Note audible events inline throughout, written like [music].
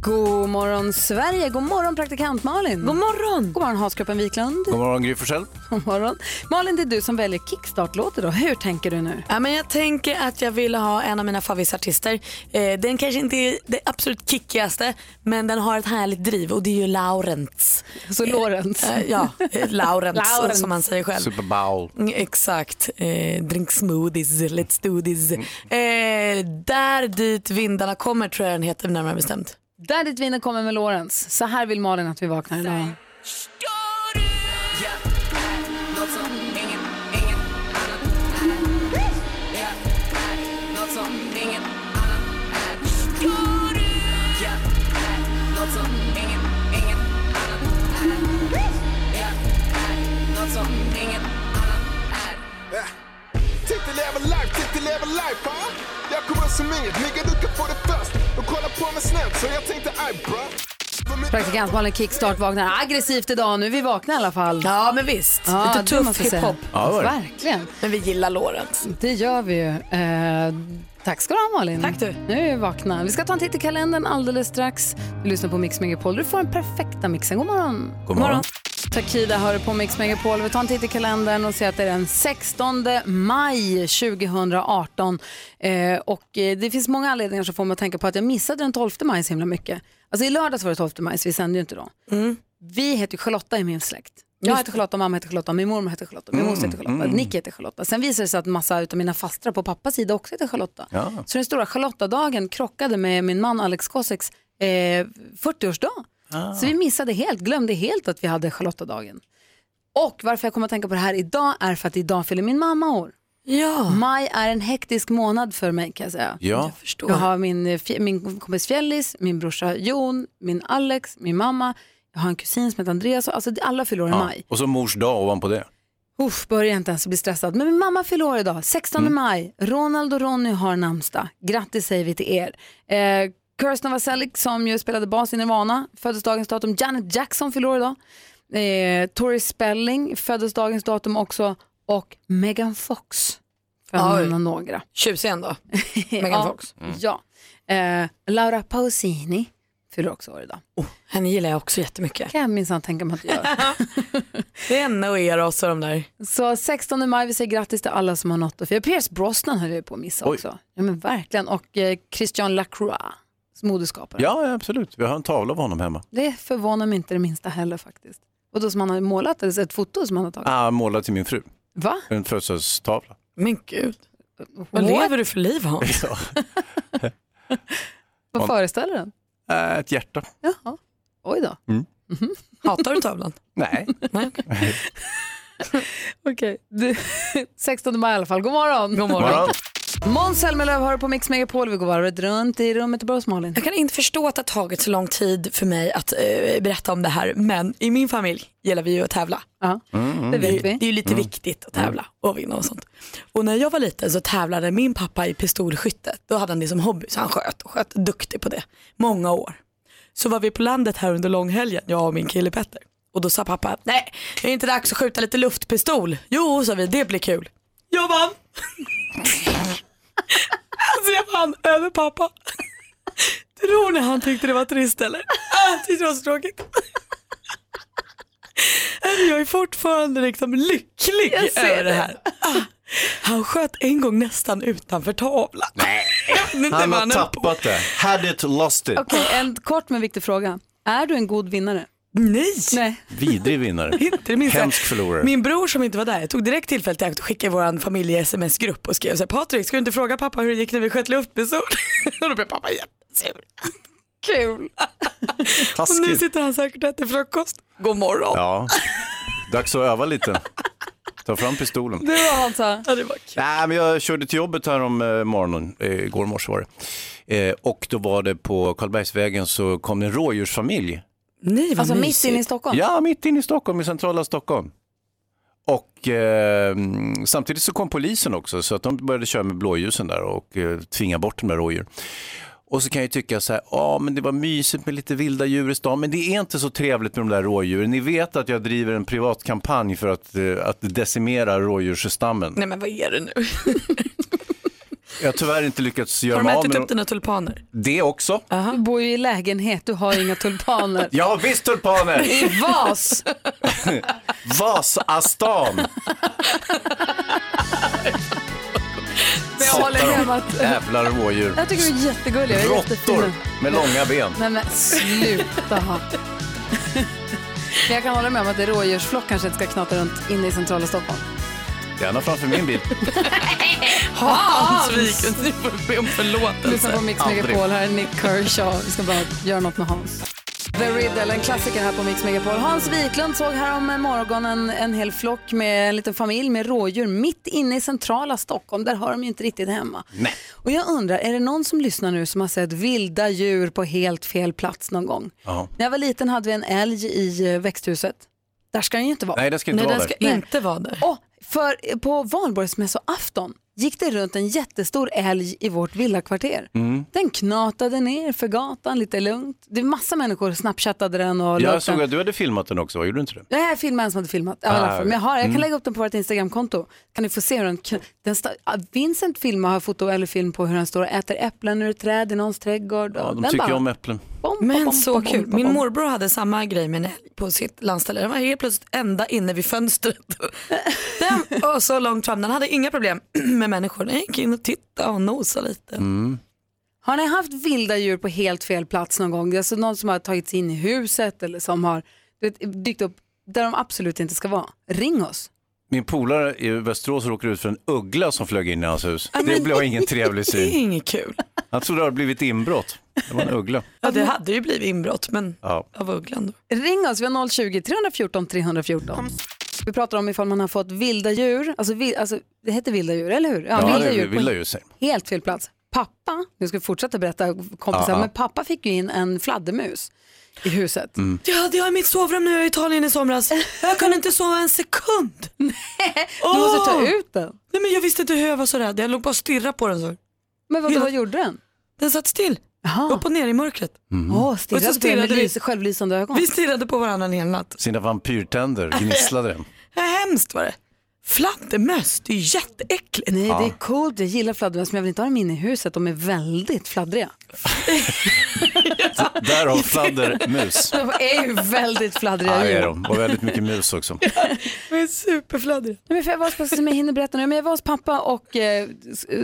God morgon Sverige, god morgon praktikant Malin. God morgon. God morgon Haskroppen Wiklund. God morgon Gry Forssell. [laughs] God morgon. Malin, det är du som väljer kickstart-låter då. Hur tänker du nu? Ja, men jag tänker att jag vill ha en av mina favoritartister. Eh, den kanske inte är det absolut kickigaste men den har ett härligt driv och det är ju Laurents. Så Lorentz. Eh, ja, eh, Laurents Laurents. som man säger själv. Super Bowl. Mm, Exakt. Eh, drink smoothies, let's do this. Eh, där dit vindarna kommer tror jag den heter närmare bestämt. Där ditt vinner kommer med Lorenz. Så här vill Malin att vi vaknar idag. Titta lever life, titta lever life va? Jag kommer som inget, nigga du kan få det först och kolla på mig snällt så jag tänkte aj bra Praktikant Malin kickstart vaknar aggressivt idag. Nu är vi vakna i alla fall. Ja men visst, Ja, lite tuff hiphop. Ja. Verkligen. Men vi gillar Lorentz. Det gör vi ju. Eh, tack ska du ha Malin. Tack du. Nu är vi vakna. Vi ska ta en titt i kalendern alldeles strax. Du lyssnar på Mix Megapol. Du får den perfekta mixen. God morgon. God morgon. Takida hör på Mix Megapol. Vi tar en titt i kalendern och ser att det är den 16 maj 2018. Eh, och eh, det finns många anledningar som får mig att tänka på att jag missade den 12 maj så himla mycket. Alltså i lördags var det 12 maj så vi sände ju inte då. Vi heter ju Charlotta i min släkt. Jag heter Charlotta, mamma heter Charlotta, min mormor heter Charlotta, min moster heter Charlotta, Nick heter Charlotta. Sen visade det sig att massa av mina fastrar på pappas sida också heter Charlotta. Ja. Så den stora Charlottadagen krockade med min man Alex Koseks eh, 40-årsdag. Så vi missade helt, glömde helt att vi hade Charlottadagen. Och varför jag kommer att tänka på det här idag är för att idag fyller min mamma år. Ja, Maj är en hektisk månad för mig kan jag säga. Ja, förstår. Jag har min, eh, min kompis Fjällis, min brorsa Jon, min Alex, min mamma. Jag har en kusin som heter Andreas. Alltså det- alla fyller år i ja. maj. Och så mors dag ovanpå det. Uff, börjar inte ens bli stressad. Men min mamma fyller år idag, 16 maj. Ronald och Ronny har namnsdag. Grattis säger vi till er. Eh, Kirsten Vaselik som ju spelade bas i Nirvana, föddes dagens datum. Janet Jackson fyller år idag. Eh, Tori Spelling föddes dagens datum också. Och Megan Fox, för att nämna några. tjusig ändå. [laughs] Megan ja, Fox. Ja. Eh, Laura Pausini fyller också år idag. Oh, henne gillar jag också jättemycket. kan jag minsann tänka mig att göra. [laughs] Det är henne och Eros och de där. Så 16 maj, vi säger grattis till alla som har nått och fira. Pierce Brosnan höll jag på att missa Oj. också. Ja men verkligen. Och eh, Christian Lacroix, modeskapare. Ja, absolut. Vi har en tavla av honom hemma. Det förvånar mig inte det minsta heller faktiskt. Och då som han har målat, eller ett foto som han har tagit. Ah, målad till min fru. Va? En födelsedagstavla. Men gud, vad lever du för liv Hans? [laughs] Ja. Vad föreställer den? Äh, ett hjärta. Jaha. Oj då. [laughs] Hatar du tavlan? Nej. Nej, okej. [laughs] Du- 16 maj i alla fall. God morgon. God Morgon. Måns Zelmerlöw hör på Mix Megapol. Vi går varvet runt i rummet och börjar hos Malin. Jag kan inte förstå att det har tagit så lång tid för mig att eh, berätta om det här men i min familj gillar vi ju att tävla. Ja, det Det vet är, det är vi. ju lite viktigt att tävla och vinna och sånt. Och när jag var liten så tävlade min pappa i pistolskytte. Då hade han det som hobby så han sköt och sköt duktig på det. Många år. Så var vi på landet här under långhelgen, jag och min kille Petter. Och då sa pappa, nej är det inte dags att skjuta lite luftpistol? Jo, sa vi, det blir kul. Jag vann! [laughs] alltså jag vann över pappa. Tror ni han tyckte det var trist eller? Jag tyckte det var så tråkigt. Jag är fortfarande liksom lycklig över det här. Ah, han sköt en gång nästan utanför tavlan. Nej. Han har tappat det. Had it, lost it. Okej, en kort men viktig fråga. Är du en god vinnare? Nej. Nej. Vidrig vinnare. [laughs] Inte det minsta. Hemsk förlorare. Min bror som inte var där, jag tog direkt tillfället i akt att skicka i vår familje-sms-grupp och skrev så här, Patrik ska du inte fråga pappa hur det gick när vi sköt luftpistol? [laughs] och då blev pappa jättesur. Kul. [laughs] Och nu Taskigt. sitter han säkert och äter frukost. God morgon. Ja, dags att öva lite. Ta fram pistolen. Du och Hansa. Ja, det var kul. Nej, men jag körde till jobbet här om eh, morgonen, eh, igår morse var det. Eh, och då var det på Karlbergsvägen så kom det en rådjursfamilj Nej, vad Alltså mitt mysigt. inne i Stockholm? Ja, mitt inne i Stockholm, i centrala Stockholm. Och eh, samtidigt så kom polisen också, så att de började köra med blåljusen där och eh, tvinga bort de där rådjuren. Och så kan jag ju tycka så här, ja men det var mysigt med lite vilda djur i stan, men det är inte så trevligt med de där rådjuren. Ni vet att jag driver en privat kampanj för att, eh, att decimera rådjursstammen. Nej men vad är det nu? [laughs] Jag har tyvärr inte lyckats Har göra de mig av ätit med upp dina tulpaner? det också. Du bor ju i lägenhet, du har inga tulpaner. [laughs] Jag har visst tulpaner! I vas! [laughs] Vasastan! Men jag håller med om att... Jävlar rådjur. Jag tycker du är jättegullig. Jag är Råttor med långa ben. Nej men sluta. [laughs] Men jag kan hålla med om att en rådjursflock kanske inte ska knata runt inne i centrala Stockholm. Gärna framför min bil. Hans Wiklund, nu får be om Lyssna förlåtelse. på Mix. Megapol. Här är Nick Kershaw. Vi ska bara göra något med Hans. The Riddle, en klassiker här på Mix Megapol. Hans Wiklund såg här om morgonen en hel flock med en liten familj med rådjur mitt inne i centrala Stockholm. Där har de ju inte riktigt hemma. Nej. Och jag undrar, är det någon som lyssnar nu som har sett vilda djur på helt fel plats någon gång? Ja. När jag var liten hade vi en älg i eh, växthuset. Där ska den ju inte vara. Nej, det ska inte Nej, vara den där. ska Nej. inte vara där. Och för på valborgsmässoafton gick det runt en jättestor älg i vårt villakvarter. Mm. Den knatade ner för gatan lite lugnt. Det är massa människor snapchattade den och Jag såg den. att du hade filmat den också, gjorde du inte det? Nej, jag filmade en som hade filmat. Ja, Ah, fall. Men jag, har, jag kan mm. lägga upp den på vårt Instagramkonto. Kan ni få se hur den, den Vincent filmar har foto eller film på hur den står och äter äpplen ur ett träd i någons trädgård. Ja, de den tycker bara, om äpplen. Bom, Men bom, så bom, kul. Min morbror hade samma grej med en älg på sitt landställe. Den var helt plötsligt ända inne vid fönstret. [laughs] Den var så långt fram. Den hade inga problem [clears throat] med människor. Den gick in och tittade och nosade lite. Mm. Har ni haft vilda djur på helt fel plats någon gång? Alltså någon som har tagit sig in i huset eller som har vet, dykt upp där de absolut inte ska vara. Ring oss. Min polare i Västerås råkade ut för en uggla som flög in i hans hus. Det blev ingen trevlig [laughs] Det är syn. inget kul. Han trodde det hade blivit inbrott. Det var en uggla. Ja, det hade ju blivit inbrott men Ja. av ugglan då. Ring oss, vi har 020-314 314. Vi pratar om ifall man har fått vilda djur, alltså, vil, alltså det heter vilda djur, eller hur? Ja, vilda det djur vilda djur helt fel plats. Pappa, nu ska vi fortsätta berätta kompisar, Ja, ja. men pappa fick ju in en fladdermus i huset. Mm. Det hade jag i mitt sovrum var i Italien i somras. Jag kunde inte sova en sekund. [laughs] Du måste ta ut den. Nej, men jag visste inte hur jag var så rädd. Jag låg bara och stirrade på den så. Men vad, Hela- vad gjorde den? Den satt still, Jaha. upp och ner i mörkret. Åh, stirrade Och så stirrade vi. lys, självlysande ögon. Vi stirrade på varandra en hel natt. Sina vampyrtänder gnisslade. [laughs] Ja, hemskt var det. Fladdermöss, det är ju jätteäckligt. Nej, det är coolt. Jag gillar fladdermöss, men jag vill inte ha dem inne i huset. De är väldigt fladdriga. [laughs] Där har fladdermus. [laughs] De är ju väldigt fladdriga Ja, det är de. Och väldigt mycket mus också. De är superfladdriga. Nej, Men för jag var hos, som jag hinner berätta nu, men jag var hos pappa och eh,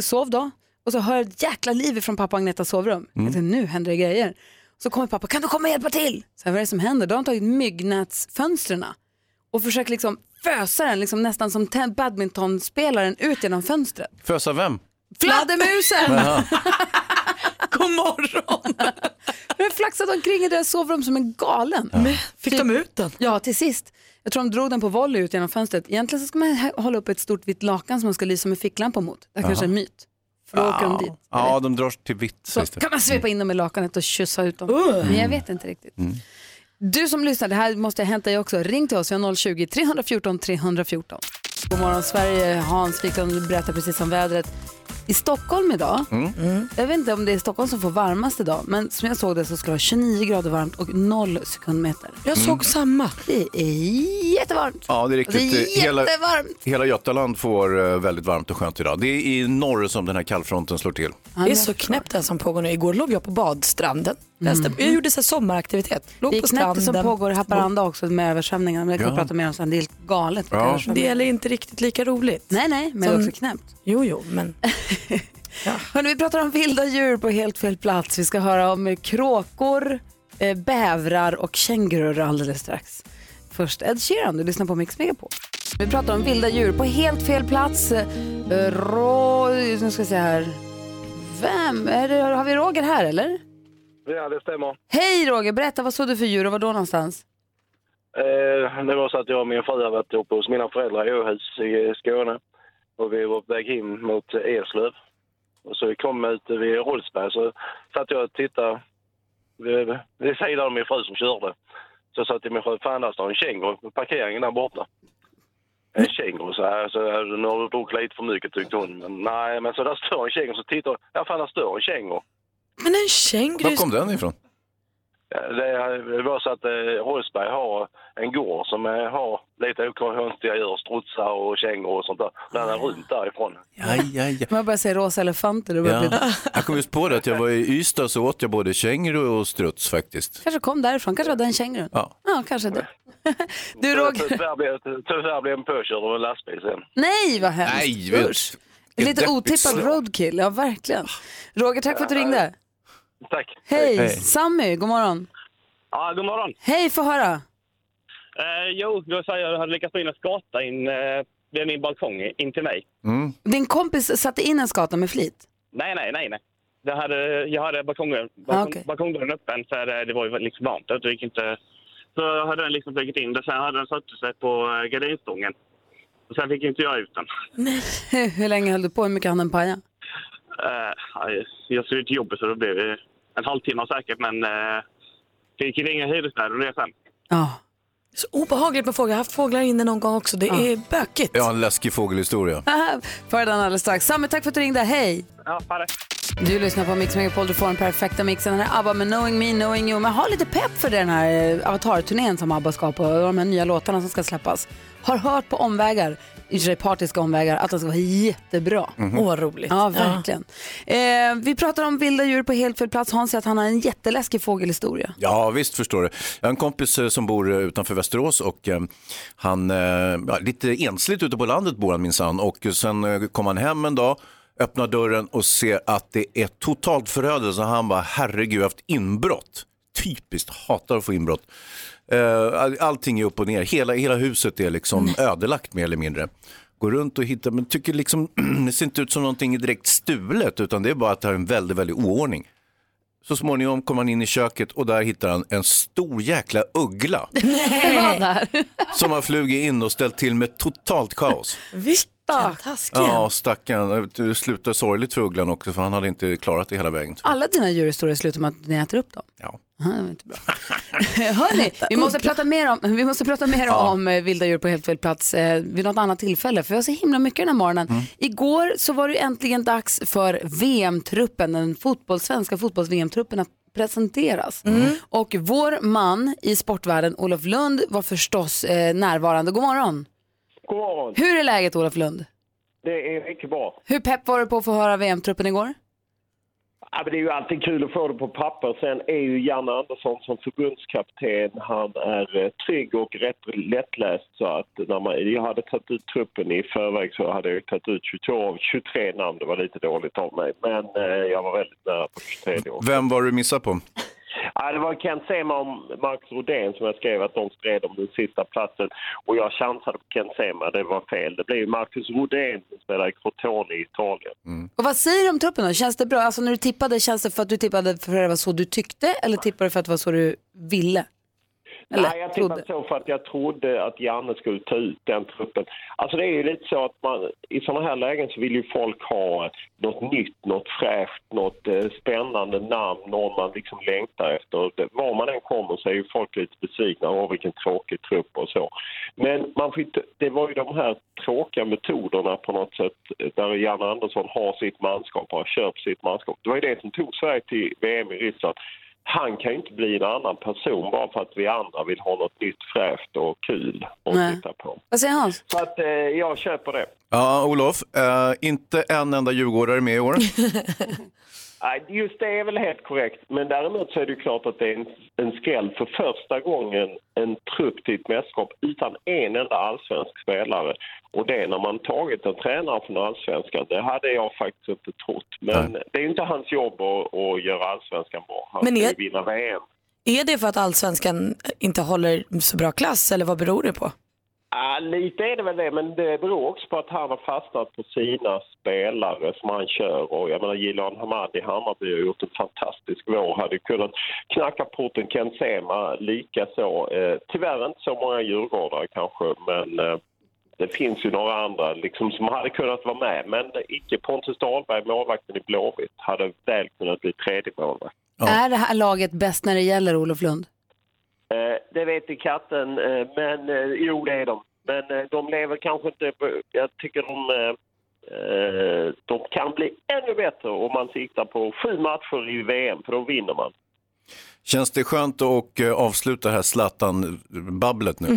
sov då. Och så hör jag ett jäkla liv från pappa och Agnetas sovrum. Jag tänkte, nu händer det grejer. Så kommer pappa, kan du komma och hjälpa till? Så här, vad är det som händer? Då har han tagit myggnätsfönstren och försöker liksom fösa den, liksom nästan som badmintonspelaren ut genom fönstret. Fösa vem? Fladdermusen! [laughs] God morgon. Den flaxade omkring i deras sovrum som en galen. Men, fick de ut den? Ja, till sist. Jag tror de drog den på volley ut genom fönstret. Egentligen så ska man hålla upp ett stort vitt lakan som man ska lysa med ficklampa mot. Det här kanske är en myt. För då åker de dit. Ja, de drar till vitt Så kan man svepa in dem i lakanet och kyssa ut dem. Men jag vet inte riktigt. Du som lyssnar, det här måste ha hänt dig också. Ring till oss, vi har 020-314 314. God morgon Sverige, Hans Wiklund berättar precis om vädret. I Stockholm idag, jag vet inte om det är Stockholm som får varmast idag, men som jag såg det så ska det vara 29 grader varmt och 0 sekundmeter. Jag såg samma. Det är jättevarmt. Ja, det är Och det riktigt. är Hela, jättevarmt. hela Götaland får eh, väldigt varmt och skönt idag. Det är i norr som den här kallfronten slår till. Det är så knäppt det här som pågår nu. Igår låg jag på badstranden. Läste, Jag gjorde så här sommaraktivitet. Låg Det är på stranden. som pågår i Haparanda också med översvärmningarna. Men det kan vi Ja. prata mer om sen. Det är helt galet. Ja. Det är inte riktigt lika roligt. Nej, nej, men det är Som- också knäppt. Jo, jo, men [laughs] Hörrni, vi pratar om vilda djur på helt fel plats. Vi ska höra om kråkor, eh, bävrar och kängurur alldeles strax. Först Ed Sheeran, du lyssnar på Mix Megapol. Vi pratar om vilda djur på helt fel plats. Eh, Rå... Nu ska jag se här. Vem? Är det, har vi Roger här eller? Ja, det stämmer. Hej Roger, berätta vad såg du för djur och var då någonstans? Eh, det var så att jag och min fru har varit uppe hos mina föräldrar i Åhus i Skåne. Och vi var på väg hem mot Eslöv. Och så vi kom ut vid Rolfsberg så satt jag och tittade vid, vid sidan av min fru som körde. Så jag sa till min chaufför, fan där står en känguru på parkeringen där borta. En känguru, så här, så här, nu har du druckit lite för mycket tyckte hon. Men nej, men så där står en känguru, så tittar jag, ja fan där står en känguru. Men en känguru... Var kom den ifrån? Det, var så att eh, Rolfsberg har en gård som eh, har lite konstiga djur, strutsar och kängor och sånt där. Den är runt därifrån. Ja, ja, ja. Jag bara säger rosa elefanter, det börjar Ja. bli... Jag kom just på det att jag var i Ystad så åt jag både känguru och struts faktiskt. kanske kom därifrån, kanske var den kängurun. Ja. Ja, kanske det. [laughs] Du Roger, Tyvärr blev, en påkörd av en lastbil sen. nej vad hemskt. Nej. Lite otippad roadkill, ja verkligen. Roger, tack för att du ringde. Tack. Hej, Hej. Sammy, god morgon. Ja, god morgon. Hej, få höra. Eh, jo, då sa jag att jag hade lyckats få in en skata in eh, vid min balkong in till mig. Mm. Din kompis satte in en skata med flit. Nej, nej, nej, nej. Jag hade, jag hade balkongen, balkong, Ah, okej. balkongdörren öppen för eh, det var ju liksom varmt. Det gick inte... Så jag hade den liksom flugit in det. Sen hade den satt sig på eh, gardinstången. Och sen fick inte jag ut den. [laughs] Hur länge höll du på? Hur mycket hann den paja? Eh, ja, jag skulle till jobbet så det blev en halvtimme säkert. Men eh, fick ringa hyresvärden och det sen. Ja. Så obehagligt med fåglar. Jag har haft fåglar inne någon gång också. Det är bökigt. Jag har en läskig fågelhistoria. [laughs] För den alldeles strax. Sammy, tack för att du ringde. Hej! Ja, bara. Du lyssnar på Mix Megapol, du får den perfekta mixen. Den här ABBA med Knowing Me, Knowing You. Men har lite pepp för den här eh, Avatar-turnén som ABBA ska på och de här nya låtarna som ska släppas. Har hört på omvägar, i och för sig partiska omvägar, att de ska vara jättebra. Åh, vad roligt. Ja, verkligen. Eh, vi pratar om vilda djur på helt fel plats. Hans säger att han har en jätteläskig fågelhistoria. Ja, visst förstår du. Jag har en kompis eh, som bor eh, utanför Västerås och eh, han, eh, ja, lite ensligt ute på landet bor han minsann och sen eh, kom han hem en dag, öppnar dörren och ser att det är totalt förödelse. Han bara, herregud, jag har haft inbrott. Typiskt, hatar att få inbrott. Eh, all- allting är upp och ner, hela, hela huset är liksom ödelagt mer eller mindre. Går runt och hittar, men tycker liksom, [clears throat] det ser inte ut som någonting direkt stulet utan det är bara att det är en väldigt, väldigt oordning. Så småningom kommer han in i köket och där hittar han en stor jäkla uggla där? som har flugit in och ställt till med totalt kaos. Vilken taskig. Ja, stackarn. Det slutar sorgligt för ugglan också för han hade inte klarat det hela vägen. Alla dina djurhistorier slutar med att ni äter upp dem. Ja. Aha, inte bra. [laughs] Hörni, vi måste prata mer om, vi måste prata mer om eh, vilda djur på helt fel plats eh, vid något annat tillfälle. För vi har så himla mycket den här morgonen. Igår så var det äntligen dags för VM-truppen, den fotboll, svenska fotbolls-VM-truppen att presenteras. Och vår man i sportvärlden, Olof Lund, var förstås eh, närvarande. God morgon! God morgon. Hur är läget Olof Lund? Det är mycket bra. Hur pepp var du på att få höra VM-truppen igår? Ja, men det är ju alltid kul att få det på papper. Sen är ju Janne Andersson som förbundskapten, han är eh, trygg och rätt lättläst. Så att när man, jag hade tagit ut truppen i förväg så hade jag tagit ut 22 av 23 namn. Det var lite dåligt av mig, men eh, jag var väldigt nära på 23 år. Vem var du missade på? Ja, det var Kent Sema och Marcus Rodén som jag skrev att de stred om den sista platsen. Och jag chansade på Kent Sema, det var fel. Det blev Marcus Rodén som spelar i Crotone i Italien. Och vad säger du om truppen då? Känns det bra? Alltså när du tippade, känns det för att du tippade för att det var så du tyckte eller tippade du för att det var så du ville? Eller Nej, jag tippade så för att jag trodde att Janne skulle ta ut den truppen. Alltså det är ju lite så att man, i sådana här lägen så vill ju folk ha något nytt, något fräscht, något eh, spännande namn, någon man liksom längtar efter. Var man än kommer så är ju folk lite besvikna. Åh, vilken tråkig trupp och så. Men man inte, det var ju de här tråkiga metoderna på något sätt eh, där Janne Andersson har sitt manskap och har köpt sitt manskap. Det var ju det som tog Sverige till VM i Ryssland han kan ju inte bli en annan person bara för att vi andra vill ha något nytt fräscht och kul att Nej. titta på. Vad säger Hans? Så att eh, jag köper det. Ja, Olof, eh, inte en enda djurgårdare med i år. [laughs] Nej, Just det är väl helt korrekt, men däremot så är det ju klart att det är en, en skräll för första gången en trupp till ett mästerskap utan en enda allsvensk spelare. Och det när man tagit en tränare från allsvenskan, det hade jag faktiskt inte trott. Men det är inte hans jobb att, att göra allsvenskan bra. Han Men är- vinna VM. Är det för att allsvenskan inte håller så bra klass eller vad beror det på? Ja, lite är det väl det, men det beror också på att han har fastnat på sina spelare som han kör. Och jag menar, Gilan Hamad i Hammarby har gjort en fantastisk vår. Hade kunnat knacka porten Ken Sema likaså. Eh, tyvärr inte så många djurgårdare kanske, men eh, det finns ju några andra liksom, som hade kunnat vara med. Men icke Pontus Dahlberg, målvakten i Blåvitt, hade väl kunnat bli tredje målvakt. Är det här laget bäst när det gäller Olof Lund? Eh, det vet i katten, eh, men eh, jo det är de. Men eh, de lever kanske inte på, jag tycker de, de kan bli ännu bättre om man siktar på sju matcher i VM, för då vinner man. Känns det skönt att avsluta det här Zlatan-babblet nu?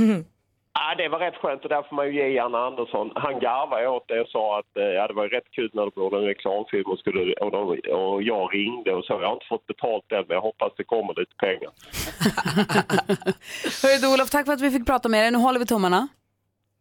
Ja, det var rätt skönt och där får man ju ge Janne Andersson. Han garvade åt det och sa att eh, ja, det var rätt kul när det blev en reklamfilm och, skulle, och, de, och jag ringde och så. Jag har inte fått betalt än men jag hoppas det kommer lite pengar. [laughs] Hörru du Olof, tack för att vi fick prata med dig. Nu håller vi tummarna.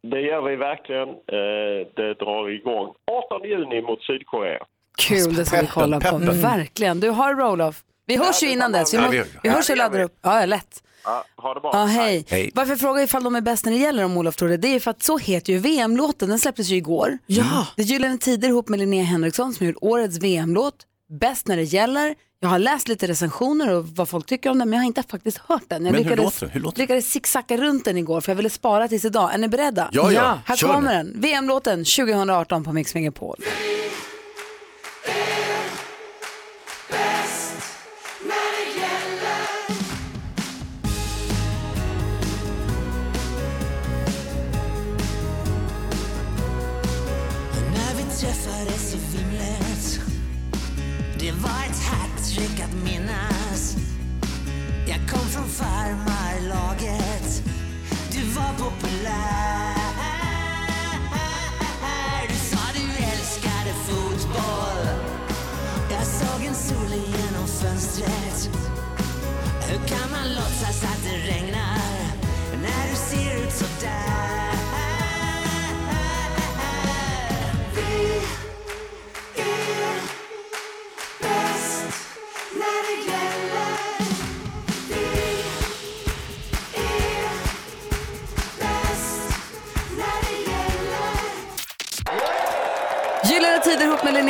Det gör vi verkligen. Eh, det drar igång 18 juni mot Sydkorea. Kul, det ska vi kolla på. Verkligen. Du har det bra Olof. Vi hörs ju innan dess. Vi, må, hörs Ja, och laddar upp. Ja, lätt. Ja, ha det bra. Ja, hej. Hej. Varför jag frågar ifall de är bäst när det gäller om Olof tror det, det är för att så heter ju VM-låten, den släpptes ju igår. Ja. Det är Gyllene Tider ihop med Linnea Henriksson som gjort årets VM-låt, bäst när det gäller. Jag har läst lite recensioner och vad folk tycker om den, men jag har inte faktiskt hört den. Jag Men hur lyckades, låter den? Hur låter den? lyckades zigzacka runt den igår för jag ville spara tills idag. Är ni beredda? Ja, ja. Här Kör kommer nu. den, VM-låten 2018 på Mix Megapol.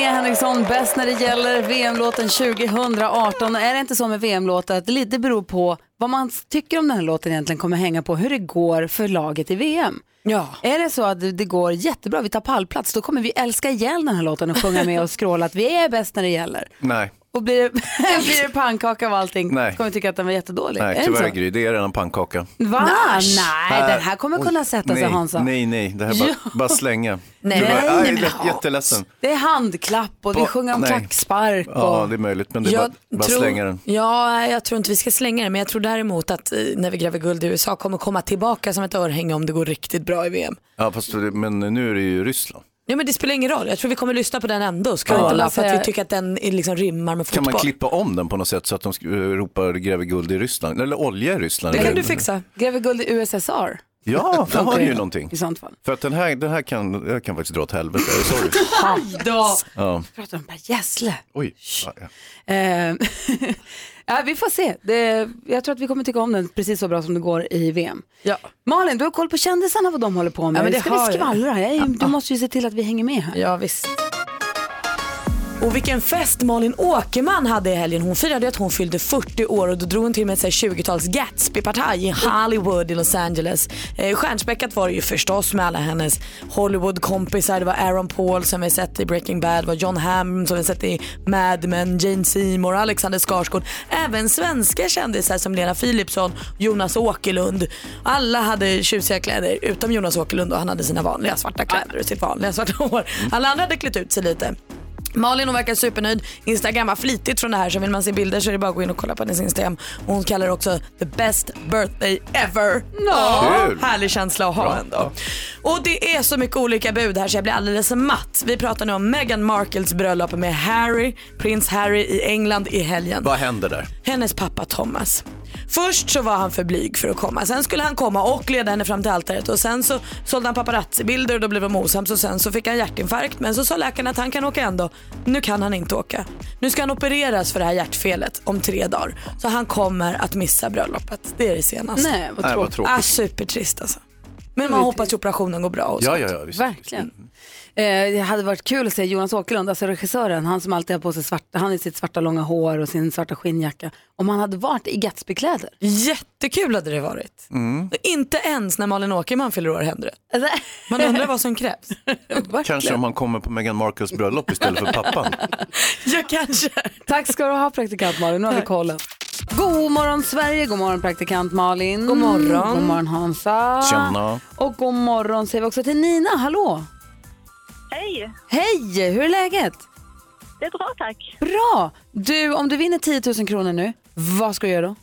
Linnea Henriksson, bäst när det gäller VM-låten 2018. Och är det inte så med VM-låtar att det lite beror på vad man tycker om den här låten egentligen kommer hänga på hur det går för laget i VM. Ja. Är det så att det- går jättebra, vi tar pallplats, då kommer vi älska ihjäl den här låten och sjunga med och skråla att vi är bäst när det gäller. Nej, Och blir det, [laughs] blir det pannkaka av allting Nej. kommer vi tycka att den var jättedålig. nej är det tyvärr? Gry, det är redan pannkaka. Va? Nej, den här kommer kunna sätta sig nej, Hansa. Nej, nej, det här är bara, [laughs] bara slänga. Nej, bara, nej, men- lätt- jätteledsen. Det är handklapp och vi sjunger om nej. klackspark. Och... Ja, det är möjligt, men det är bara, bara tror, slänga den. Ja, jag tror inte vi ska slänga den, men jag tror däremot att eh, när vi gräver guld i USA kommer komma tillbaka som ett örhänge om det går riktigt bra i VM. Ja, fast, det- men nu är det ju Ryssland. Ja men det spelar ingen roll, jag tror vi kommer lyssna på den ändå och Kan inte för att vi tycker att den liksom rimmar med Kan fotboll. man klippa om den på något sätt så att de sk- ropar gräver guld i Ryssland? Eller olja i Ryssland? Det kan du fixa. Gräver guld i USSR. Ja, [laughs] där har ju någonting. I sånt fall. För att den här, den här kan, jag kan faktiskt dra åt helvete, sorry. [laughs] Då Ja. pratar om Per Gessle. Oj. Ja, ja. [laughs] Ja, vi får se. Det, jag tror att vi kommer tycka om den precis så bra som det går i VM. Ja. Malin, du har koll på kändisarna vad de håller på med. Ja, men det Ska vi skvallra? Jag är- Du måste ju se till att vi hänger med här. Ja visst. Och vilken fest Malin Åkerman hade i helgen. Hon firade att hon fyllde 40 år och då drog hon till med ett 20-tals Gatsby-partaj i Hollywood i Los Angeles. Eh, stjärnspäckat var det ju förstås med alla hennes Hollywood-kompisar. Det var Aaron Paul som vi sett i Breaking Bad, det var John Hamm som vi sett i Mad Men, Jane Seymour, Alexander Skarsgård. Även svenska kändisar som Lena Philipsson, Jonas Åkerlund. Alla hade tjusiga kläder utom Jonas Åkerlund och han hade sina vanliga svarta kläder och sitt vanliga svarta [laughs] hår. Alla andra hade klätt ut sig lite. Malin hon verkar supernöjd, instagrammar flitigt från det här så vill man se bilder så är det bara att gå in och kolla på hennes instagram. Och hon kallar det också the best birthday ever. Ja, Kul. härlig känsla att ha Bra, ändå. Och det är så mycket olika bud här så jag blir alldeles matt. Vi pratar nu om Meghan Markles bröllop med Harry, prins Harry i England i helgen. Vad händer där? Hennes pappa Thomas. Först så var han för blyg för att komma. Sen skulle han komma och leda henne fram till altaret och sen så sålde han paparazzi-bilder och då blev de osams och sen så fick han hjärtinfarkt. Men så sa läkaren att han kan åka ändå. Nu kan han inte åka. Nu ska han opereras för det här hjärtfelet om tre dagar. Så han kommer att missa bröllopet. Det är det senaste. Nej, vad Nej, vad tråkigt. tråkigt. Ah, supertrist alltså. Men man hoppas att operationen går bra. Och så. Ja, ja, ja. Visst. Verkligen. Eh, det hade varit kul att se Jonas Åkerlund, alltså regissören, han som alltid har på sig svarta, han i sitt svarta långa hår och sin svarta skinnjacka. Om han hade varit i Gatsby-kläder. Jättekul hade det varit. Mm. Inte ens när Malin Åkerman fyller år händer det. Alltså, Man undrar vad som krävs. [laughs] Kanske om man kommer på Meghan Markles bröllop istället för pappan. [laughs] Ja, kanske. Tack ska du ha praktikant Malin, nu har vi kollen. God morgon Sverige, god morgon praktikant Malin. God morgon. God morgon Hansa. Tjena. Och god morgon säger vi också till Nina, hallå. Hej! Hej, hur är läget? Det är bra tack. Bra! Du, om du vinner 10 000 kronor nu, vad ska du göra då?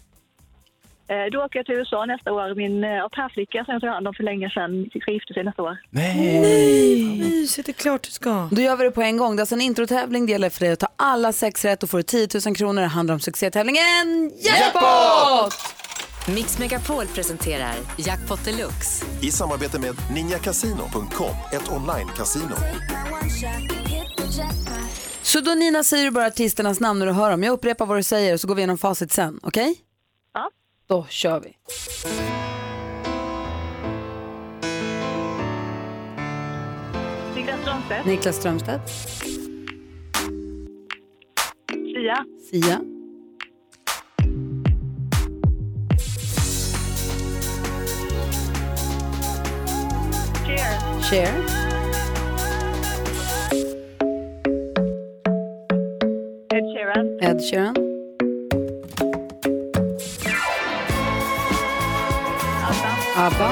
Eh, Då åker jag till USA nästa år. Min eh, au pair-flicka som jag tog hand om för länge sedan ska gifta sig nästa år. Nej, mysigt, det är klart du ska. Då gör vi det på en gång. Det är alltså en introtävling. Det gäller för dig att ta alla sex rätt och får du 10 000 kronor. Det handlar om succétävlingen Jackpot! Mix Megapol presenterar Jackpot Deluxe. I samarbete med ninjakasino.com, ett online-casino. Så då Nina säger du bara artisternas namn när du hör dem. Jag upprepar vad du säger och så går vi igenom facit sen. Okej? Ja. Då kör vi. Niklas Strömstedt. Niklas Strömstedt, Sia. Sia, Cher. Cher, Ed Sheeran. Ed Sheeran, ABBA,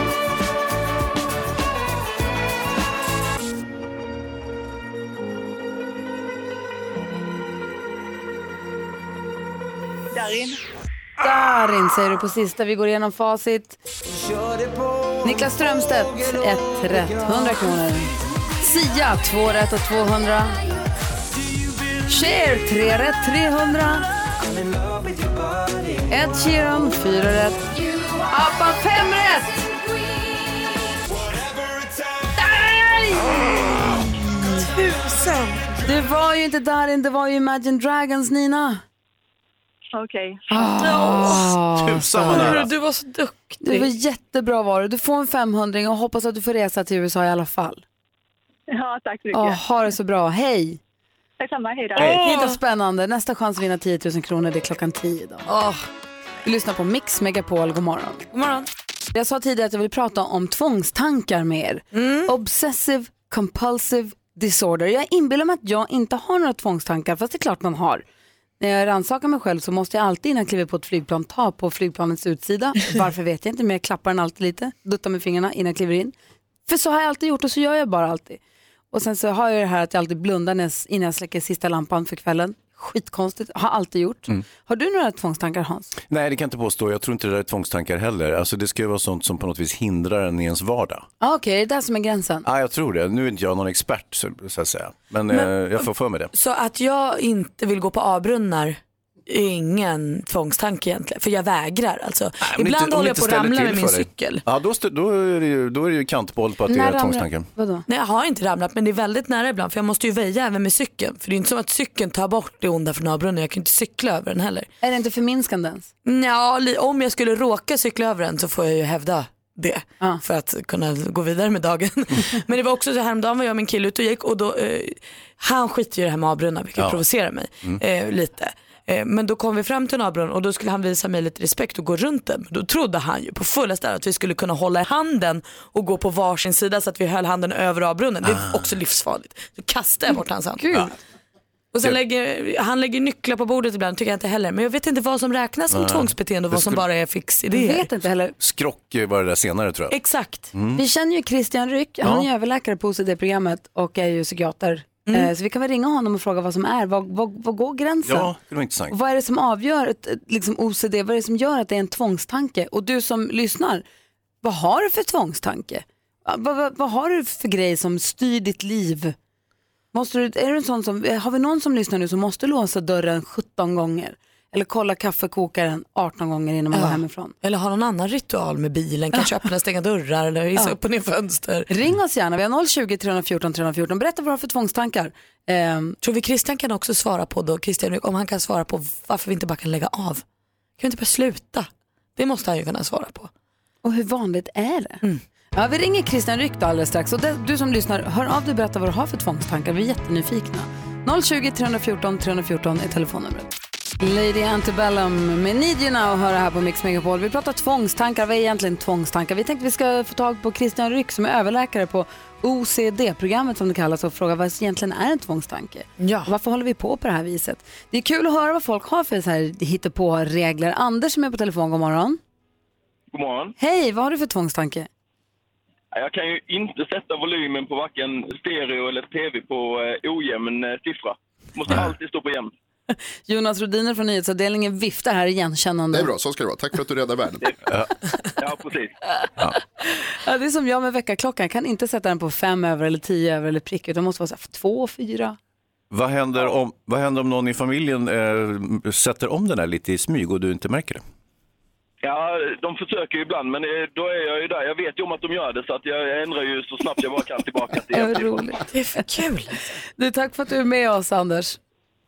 Darin. Darin säger du på sista. Vi går igenom facit. Niklas Strömstedt, ett rätt, 100 kronor. Sia, två rätt och 200. Cher, tre rätt, 300. Ed Sheeran, fyra rätt. ABBA, fem rätt. Nej! Tusen! Det var ju inte Darin, det var ju Imagine Dragons, Nina. Okej. Ah, Tusan vad nära. Du var så Det var duktig. jättebra var det. Du får en 500 och hoppas att du får resa till USA i alla fall. Ja, tack så mycket. Oh, ha det så bra. Hej! Tack samma. Hej då. Hej vad spännande. Nästa chans att vinna 10 000 kronor det är klockan 10 idag. Oh. Vi lyssnar på Mix Megapol. God morgon. God morgon. Jag sa tidigare att jag vill prata om tvångstankar med er. Obsessive compulsive disorder. Jag inbillar mig att jag inte har några tvångstankar, fast det är klart man har. När jag rannsakar mig själv så måste jag alltid innan jag kliver på ett flygplan ta på flygplanets utsida. [laughs] Varför vet jag inte, men jag klappar den alltid lite, duttar med fingrarna innan jag kliver in. För så har jag alltid gjort och så gör jag bara alltid. Och sen så har jag det här att jag alltid blundar innan jag släcker sista lampan för kvällen. Skitkonstigt, har alltid gjort. Har du några tvångstankar Hans? Nej, det kan jag inte påstå. Jag tror inte det där är tvångstankar heller. Alltså, det ska ju vara sånt som på något vis hindrar en i ens vardag. Ah, Okej, det är det som är gränsen. Ja, jag tror det. Nu är inte jag någon expert så, så att säga. Men, Men- eh, jag får för mig det. Så att jag inte vill gå på A-brunnar ingen tvångstanke egentligen. För jag vägrar alltså. Men Ibland inte- håller jag inte på att ramla med min dig. cykel. Ja, då, stö- då, är det ju, då är det ju kantboll på att det är tvångstankar. Vadå? Nej jag har inte ramlat men det är väldigt nära ibland för jag måste ju väja även med cykeln. För det är inte så att cykeln tar bort det onda från A-brunnen. Jag kan inte cykla över den heller. Är det inte förminskande ens? Ja, om jag skulle råka cykla över den så får jag ju hävda det för att kunna gå vidare med dagen. [laughs] Men det var också så häromdagen var jag och min kille ute och gick och då, eh, han skiter ju i det här med avbrunnar vilket Ja. provocerar mig Mm. eh, lite. Eh, Men då kom vi fram till en avbrunn och då skulle han visa mig lite respekt och gå runt den. Men Då trodde han ju på fullaste att vi skulle kunna hålla i handen och gå på varsin sida så att vi höll handen över avbrunnen. Det är Ah. också livsfarligt. Så kastade jag bort hans hand. Gud. Och sen lägger, han lägger nycklar på bordet ibland, tycker jag inte heller. Men jag vet inte vad som räknas som Nej. tvångsbeteende och vad som bara är fixidéer. vet inte heller. Skrock var det där senare tror jag. Exakt. Mm. Vi känner ju Christian Ryck, han är överläkare på OCD-programmet och är ju psykiater. Mm. Eh, Så vi kan väl ringa honom och fråga vad som är, vad, vad, vad går gränsen? Ja, det var intressant. Vad är det som avgör ett, ett, liksom OCD, vad är det som gör att det är en tvångstanke? Och du som lyssnar, vad har du för tvångstanke? Vad, vad, vad har du för grej som styr ditt liv? Måste du, är du en sån som, har vi någon som lyssnar nu som måste låsa dörren 17 gånger? Eller kolla kaffekokaren 18 gånger innan man går hemifrån? Eller ha någon annan ritual med bilen, kanske öppna och stänga dörrar eller hissa Ja. upp och ner fönster. Ring oss gärna, vi har 020 314 314. Berätta vad du har för tvångstankar. Ehm, Tror vi Christian kan också svara på då, Christian, om han kan svara på varför vi inte bara kan lägga av. Kan vi inte bara sluta? Det måste han ju kunna svara på. Och hur vanligt är det? Mm. Ja, vi ringer Christian Ryck alldeles strax. Och det, du som lyssnar, hör av dig och berätta vad du har för tvångstankar. Vi är jättenyfikna. 020 314 314 är telefonnumret. Lady Antebellum med Need You Now hör här på Mix Megapol. Vi pratar tvångstankar. Vad är egentligen tvångstankar? Vi tänkte vi ska få tag på Christian Ryck som är överläkare på OCD-programmet som det kallas och fråga vad egentligen är en tvångstanke? Ja. Varför håller vi på på det här viset? Det är kul att höra vad folk har för så här hittepå-regler. Anders som är på telefon, god morgon. God morgon. Hej, vad har du för tvångstanke? Jag kan ju inte sätta volymen på varken stereo eller tv på eh, ojämn eh, siffra. Måste alltid stå på jämn. [laughs] Jonas Rodiner från nyhetsavdelningen viftar här igenkännande. Det är bra, så ska det vara. Tack för att du räddar världen. [laughs] Ja, precis. Ja, det är som jag med väckarklockan. Jag kan inte sätta den på fem över eller tio över eller prick utan det måste vara så här, två, fyra. Vad händer, om, vad händer om någon i familjen eh, sätter om den här lite i smyg och du inte märker det? Ja, de försöker ju ibland, men eh, då är jag ju där. Jag vet ju om att de gör det, så att jag ändrar ju så snabbt jag bara kan tillbaka till [laughs] vad roligt. Det är för kul. Du, tack för att du är med oss Anders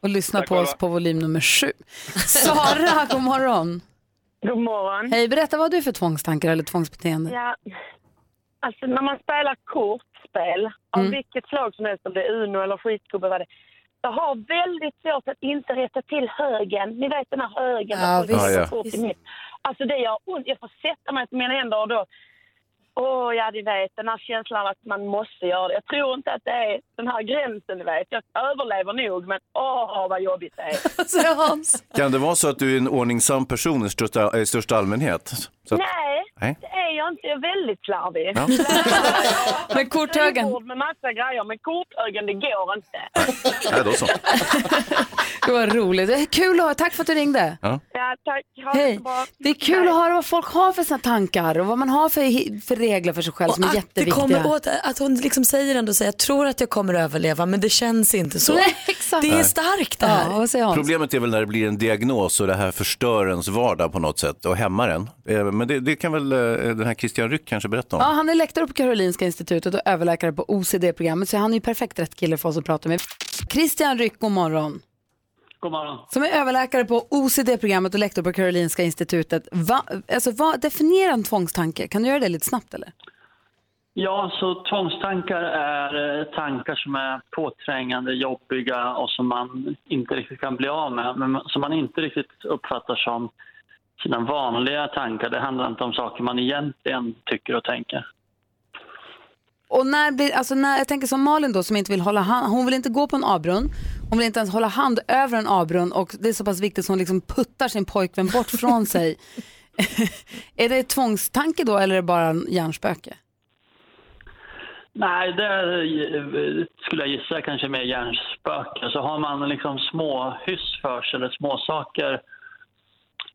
och lyssnar Tack på oss på volym nummer sju. Sara, [laughs] god morgon. God morgon. Hej, berätta vad har du för tvångstankar eller tvångsbeteende? Ja, alltså när man spelar kortspel av Mm. vilket slag som helst, om det är Uno eller skitgubbe, vad det jag har väldigt svårt att inte rätta till högen. Ni vet den här högen. Ja, visst. lägger Ja, ja. kort i mitt. Alltså det gör ont. Jag får sätta mig på mina händer och då... Åh, ja, ni vet den här känslan att man måste göra det. Jag tror inte att det är den här gränsen, ni vet. Jag överlever nog, men åh, vad jobbigt det är. [laughs] Kan det vara så att du är en ordningsam person i största, i största allmänhet? Så att, Nej, Nej. det är jag inte. Jag är väldigt slarvig. Ja. [laughs] Men korthögen? Med massa grejer, men korthögen, det går inte. ja, då så. [laughs] Det var roligt. Det är kul att höra. Tack för att du ringde. Ja. Ja, tack. Ha det Hej. så bra. Det är kul att höra vad folk har för sina tankar och vad man har för, för regler för sig själv som är jätteviktiga. kommer åt, att hon liksom säger ändå så jag tror att jag kommer överleva men det känns inte så. Nej, exakt. Det är starkt det här. Ja, vad säger Hans? Problemet är väl när det blir en diagnos och det här förstör ens vardag på något sätt och hämmar en. Eh, Men det, det kan väl eh, den här Christian Ryck kanske berätta om? Ja, han är lektor på Karolinska institutet och överläkare på OCD-programmet så han är ju perfekt rätt kille för oss att prata med. Christian Ryck, god morgon. God morgon. Som är överläkare på OCD-programmet och lektor på Karolinska institutet. Va, alltså, vad definierar en tvångstanke? Kan du göra det lite snabbt eller? Ja, så tvångstankar är eh, tankar som är påträngande, jobbiga och som man inte riktigt kan bli av med, men som man inte riktigt uppfattar som sina vanliga tankar. Det handlar inte om saker man egentligen tycker och tänker. Och när blir, alltså när, jag tänker som Malin då som inte vill hålla hand, hon vill inte gå på en avbrunn, hon vill inte ens hålla hand över en avbrunn och det är så pass viktigt så hon liksom puttar sin pojkvän bort från [laughs] sig. [laughs] är det tvångstanke då eller är det bara hjärnspöke? Nej, det skulle jag gissa kanske mer hjärnspöke. Så har man liksom små hyss för sig eller små saker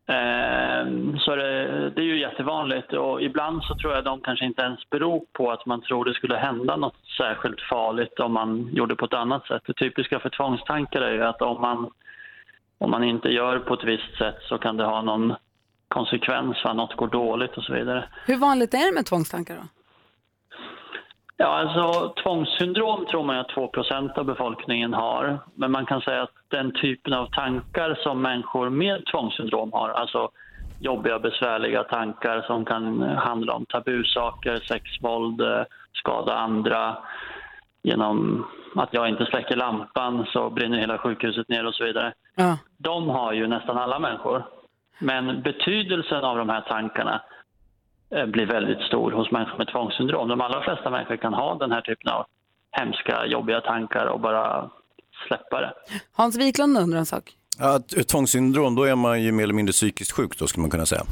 Ehm, så det, det är ju jättevanligt och ibland så tror jag de kanske inte ens beror på att man tror det skulle hända något särskilt farligt om man gjorde på ett annat sätt. Det typiska för tvångstankar är ju att om man, om man inte gör på ett visst sätt så kan det ha någon konsekvens, va? något går dåligt och så vidare. Hur vanligt är det med tvångstankar då? Ja, alltså tvångssyndrom tror man att 2% av befolkningen har. Men man kan säga att den typen av tankar som människor med tvångssyndrom har, alltså jobbiga, besvärliga tankar som kan handla om tabusaker, sexvåld, eh, skada andra. Genom att jag inte släcker lampan så brinner hela sjukhuset ner och så vidare. Ja. De har ju nästan alla människor. Men betydelsen av de här tankarna blir väldigt stor hos människor med tvångssyndrom. De allra flesta människor kan ha den här typen av hemska, jobbiga tankar och bara släppa det. Hans Wiklund undrar en sak. Ja, tvångssyndrom, då är man ju mer eller mindre psykiskt sjuk då skulle man kunna säga.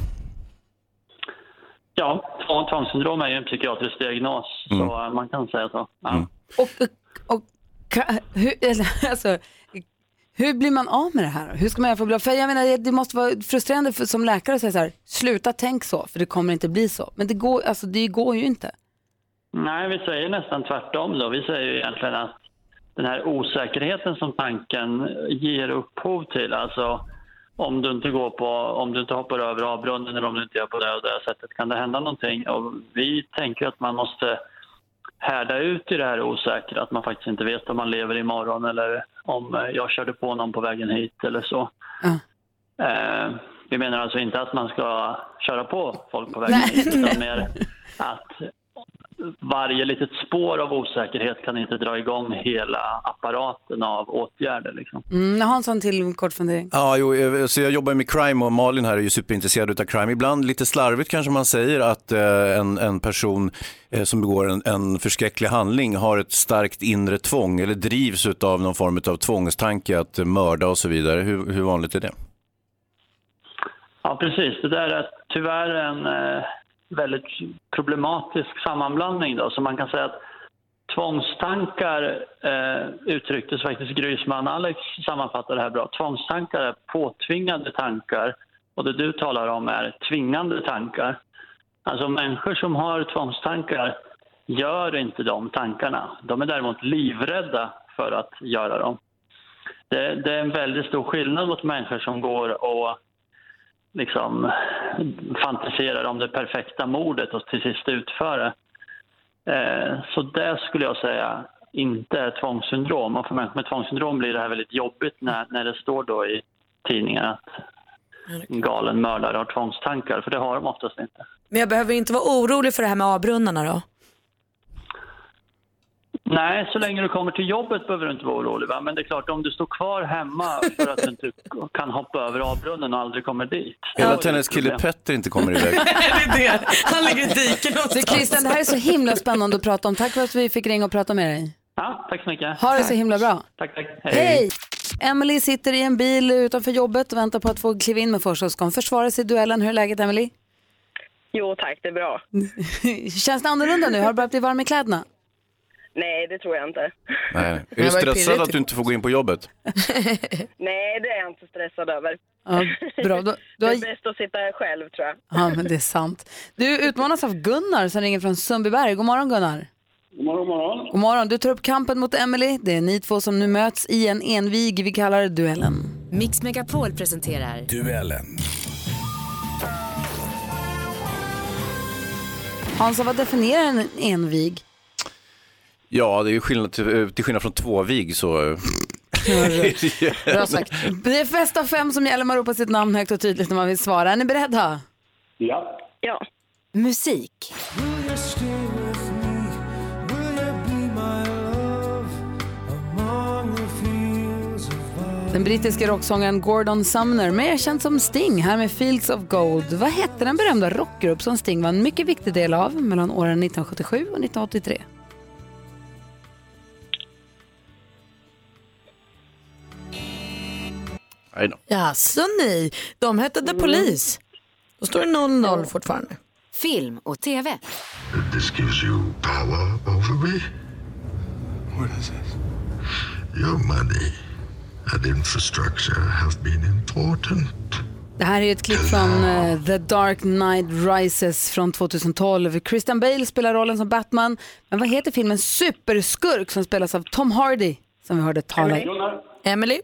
Ja, tvång- tvångssyndrom är ju en psykiatrisk diagnos, Mm. så eh, man kan säga så. Ja. Och, och ka- hur, [laughs] alltså, hur blir man av med det här? Hur ska man göra för att bli av? För jag menar, det måste vara frustrerande för, som läkare att säga så här, sluta tänk så, för det kommer inte bli så. Men det går, alltså, det går ju inte. Nej, vi säger nästan tvärtom då. Vi säger ju egentligen att den här osäkerheten som tanken ger upphov till, alltså om du inte går på, om du inte hoppar över avbrunnen eller om du inte gör på det och det sättet kan det hända någonting. Och vi tänker att man måste härda ut i det här osäkra, att man faktiskt inte vet om man lever imorgon eller om eh, jag körde på någon på vägen hit eller så. Eh, vi menar alltså inte att man ska köra på folk på vägen hit, utan [laughs] mer att varje litet spår av osäkerhet kan inte dra igång hela apparaten av åtgärder. Liksom. Mm, Hans har en till kort fundering. Ja, jo, eh, så jag jobbar med crime och Malin här är ju superintresserad av crime. Ibland lite slarvigt kanske man säger att eh, en, en person eh, som begår en, en förskräcklig handling har ett starkt inre tvång eller drivs av någon form av tvångstanke att mörda och så vidare. Hur, hur vanligt är det? Ja, precis. Det där är tyvärr en eh, väldigt problematisk sammanblandning. Då. Så man kan säga att tvångstankar eh, uttrycktes faktiskt Grysman Alex sammanfattar det här bra. Tvångstankar är påtvingade tankar och det du talar om är tvingande tankar. Alltså människor som har tvångstankar gör inte de tankarna. De är däremot livrädda för att göra dem. Det, det är en väldigt stor skillnad mot människor som går och liksom fantiserar om det perfekta mordet och till sist utför det. Eh, så det skulle jag säga inte är tvångssyndrom. Och för människor med tvångssyndrom blir det här väldigt jobbigt när, när det står då i tidningar att en galen mördare har tvångstankar, för det har de oftast inte. Men jag behöver inte vara orolig för det här med avbrunnarna då? Nej, så länge du kommer till jobbet behöver du inte vara orolig. Va? Men det är klart, om du står kvar hemma för att du inte kan hoppa över avbrunnen och aldrig kommer dit. Eller att hennes kille Petter inte kommer iväg. [laughs] det är det. Han ligger i diket Så någonstans. Christian, det här är så himla spännande att prata om. Tack för att vi fick ringa och prata med dig. Ja, tack så mycket. Ha det så himla bra. Tack, tack. Hej! Emily sitter i en bil utanför jobbet och väntar på att få kliva in med hon försvara sig i duellen. Hur är läget Emily? Jo tack, det är bra. [laughs] Känns det annorlunda nu? Har du börjat bli varm i kläderna? Nej, det tror jag inte. Nej. Är du stressad att du inte får gå in på jobbet? [laughs] Nej, det är jag inte stressad över. Ja, bra. Du, du har... Det är bäst att sitta själv tror jag. Ja, men det är sant. Du utmanas av Gunnar som ringer från Sundbyberg. God morgon Gunnar. God morgon, god morgon. God morgon. Du tar upp kampen mot Emily. Det är ni två som nu möts i en envig, vi kallar det duellen. Mix Megapol presenterar Duellen. Hansa, vad definierar en envig? Ja, det är ju skillnad till, till skillnad från tvåvig så... [laughs] Bra sagt. Det är fest av fem som gäller. Man ropar sitt namn högt och tydligt när man vill svara. Är ni beredda? Ja. Ja. Musik. Den brittiske rocksångaren Gordon Sumner, mer känd som Sting, här med Fields of Gold. Vad hette den berömda rockgrupp som Sting var en mycket viktig del av mellan åren 1977 och 1983? Jaså ni, de hette The Police. Då står det 0-0 fortfarande. Film och TV. This gives you power over me. What is this? Your money and infrastructure have been important. Det här är ett klipp från eh, The Dark Knight Rises från 2012. Christian Bale spelar rollen som Batman. Men vad heter filmen Superskurk som spelas av Tom Hardy? Som vi hörde tala i. Emily?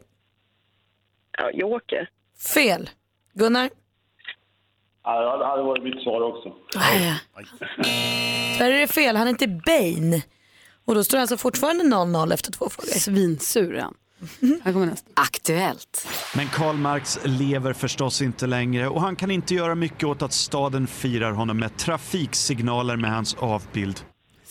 Ja, Joker. Fel. Gunnar? Ja, det hade varit mitt svar också. Där är det fel, han heter Bane. Och då står det alltså fortfarande 0-0 efter två frågor. Svinsur han. Här kommer nästa. Aktuellt. Men Karl Marx lever förstås inte längre och han kan inte göra mycket åt att staden firar honom med trafiksignaler med hans avbild.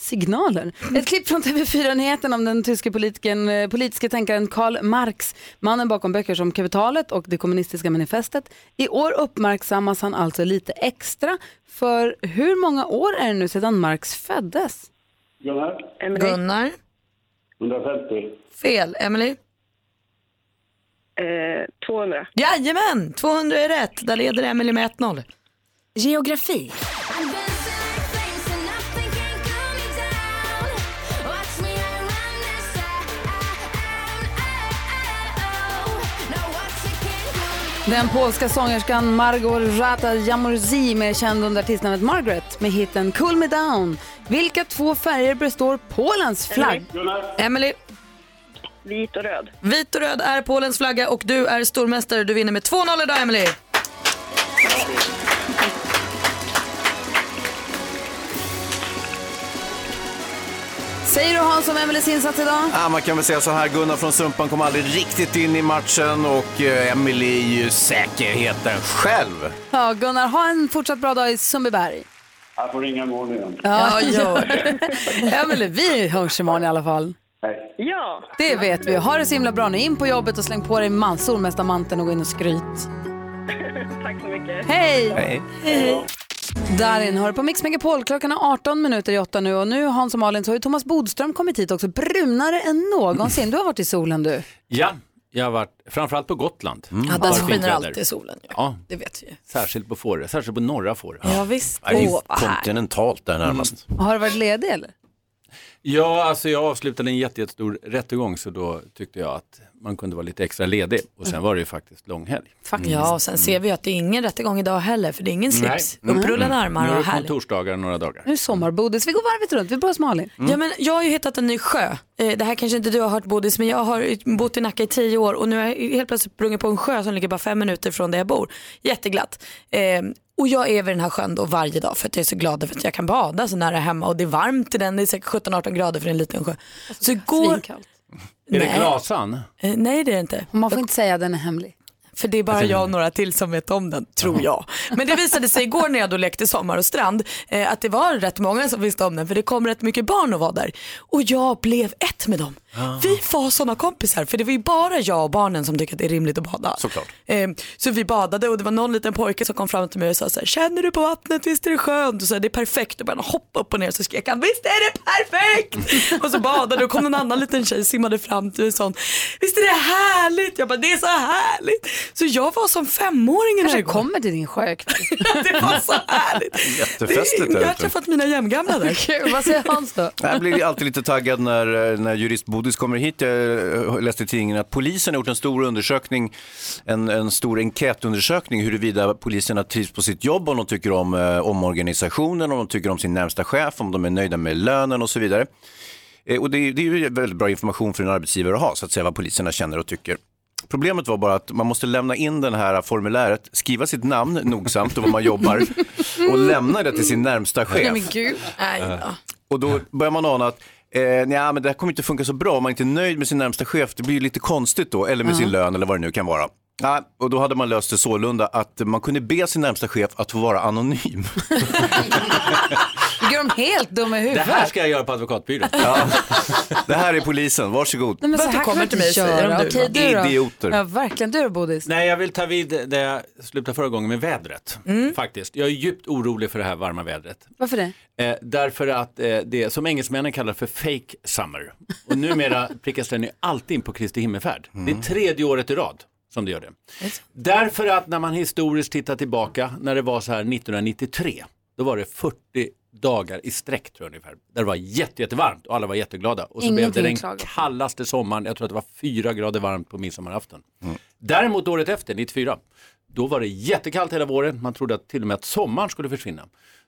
Signaler. Ett klipp från TV4-nyheten om den tyske politiken, eh, politiska tänkaren Karl Marx, mannen bakom böcker som Kapitalet och det kommunistiska manifestet. I år uppmärksammas han alltså lite extra för hur många år är det nu sedan Marx föddes? Gunnar? Gunnar? 150. Fel. Emily? Eh, 200. Jajamän, 200 är rätt. Där leder Emily med 1-0. Geografi. Den polska sångerskan Margot Rata Jamorzi, mer känd under artistnamnet Margaret, med hiten Cool Me Down. Vilka två färger består Polens flagg? Emily? Vit och röd. Vit och röd är Polens flagga och du är stormästare. Du vinner med 2-0 idag Emily. Säger du Hans om Emelies insats idag? Ja, man kan väl säga så här, Gunnar från Sumpan kom aldrig riktigt in i matchen och eh, Emily är ju säkerheten själv. Ja, Gunnar, ha en fortsatt bra dag i Sundbyberg. Jag får ringa imorgon igen. Ja, gör det. ja, [laughs] men vi hörs imorgon i alla fall. Ja. Det vet vi. Ha det så himla bra nu. In på jobbet och släng på dig man- solmästarmanteln och gå in och skryt. [laughs] Tack så mycket. Hej! Hej. Hej. Darin hör på Mix Megapol. Klockan är 18 minuter i 8 nu och nu Hans och Malin så har ju Thomas Bodström kommit hit också. Brunare än någonsin. Du har varit i solen du. Ja, jag har varit framförallt på Gotland. Ja, där skiner alltid solen. Ja. Ja, Det vet vi ju. särskilt på Fårö, särskilt på norra Fårö. Ja, visst. Ja, det är härligt. kontinentalt där närmast. Har du varit ledig eller? Ja, alltså jag avslutade en jätte- jättestor rättegång så då tyckte jag att man kunde vara lite extra ledig och sen var det ju faktiskt långhelg. Ja, och sen ser vi att det är ingen rättegång idag heller, för det är ingen slips. Nej. Upprullade Mm. armar Nu är och det härligt. kontorsdagar några dagar. Nu är sommarbodis. Vi går varvet runt. Vi börjar hos Malin. Ja, men jag har ju hittat en ny sjö. Eh, Det här kanske inte du har hört Bodis, men jag har bott i Nacka i tio år och nu har jag helt plötsligt sprungit på en sjö som ligger bara fem minuter från där jag bor. Jätteglatt. Eh, och jag är vid den här sjön då varje dag för att jag är så glad över att jag kan bada så nära hemma och det är varmt i den, det är säkert 17-18 grader för en liten sjö. Så igår... Svinkallt. Är det Nej. glasan? Eh, nej det är det inte. Man får inte säga att den är hemlig. För det är bara jag och några till som vet om den, tror jag. Men det visade sig igår när jag då lekte sommar och strand eh, att det var rätt många som visste om den för det kom rätt mycket barn och var där. Och jag blev ett med dem. Vi var sådana kompisar för det var ju bara jag och barnen som tycker att det är rimligt att bada. Såklart. Eh, så vi badade och det var någon liten pojke som kom fram till mig och sa så här, känner du på vattnet, visst är det skönt? Och så här, det är perfekt och började hoppa upp och ner så skrek han, visst är det perfekt? [laughs] och så badade och kom en annan liten tjej simmade fram till och sa, visst är det härligt? Jag bara, det är så härligt. Så jag var som femåring Kanske igår. kommer till din sjö [laughs] det var så härligt. Jättefestligt jag där har träffat mina jämngamla där. [laughs] Kul. Vad säger Hans då? Jag blir alltid lite taggad när, när jurist Bodis kommer hit. Jag eh, läste i tidningen att polisen har gjort en stor undersökning, en, en stor enkätundersökning huruvida poliserna trivs på sitt jobb, om de tycker om eh, omorganisationen, om de tycker om sin närmsta chef, om de är nöjda med lönen och så vidare. Eh, och det, är- det är ju väldigt bra information för en arbetsgivare att ha, så att säga vad poliserna känner och tycker. Problemet var bara att man måste lämna in det här formuläret, skriva sitt namn nogsamt och var man jobbar och lämna det till sin närmsta chef. Nej men gud. Nej, då. Och då börjar man ana att eh, nja, men det här kommer inte funka så bra om man inte är nöjd med sin närmsta chef. Det blir lite konstigt då, eller med sin lön eller vad det nu kan vara. Ja, och då hade man löst det sålunda att man kunde be sin närmsta chef att få vara anonym. [laughs] [laughs] Gör de helt dumma i Det huvudet? här ska jag göra på advokatbyrån. Ja. [laughs] Det här är polisen, varsågod. Nej, men så här kan kommer man till mig göra. om Okej, du då? Idioter. Ja, verkligen. Du då Bodis? Nej, jag vill ta vid där jag slutade förra gången med vädret. Faktiskt. Jag är djupt orolig för det här varma vädret. Varför det? Eh, därför att eh, det som engelsmännen kallar för fake summer. Och numera [laughs] prickas den ju alltid in på Kristi himmelfärd. Det är tredje året i rad som det gör det. Därför att när man historiskt tittar tillbaka, när det var så här 1993, då var det 40 dagar i sträck tror jag ungefär. Där det var jätte, jättevarmt och alla var jätteglada. Och så blev Ingenting det den klaga på. kallaste sommaren, jag tror att det var fyra grader varmt på midsommarafton. Däremot året efter, 94, då var det jättekallt hela våren. Man trodde att till och med att sommaren skulle försvinna.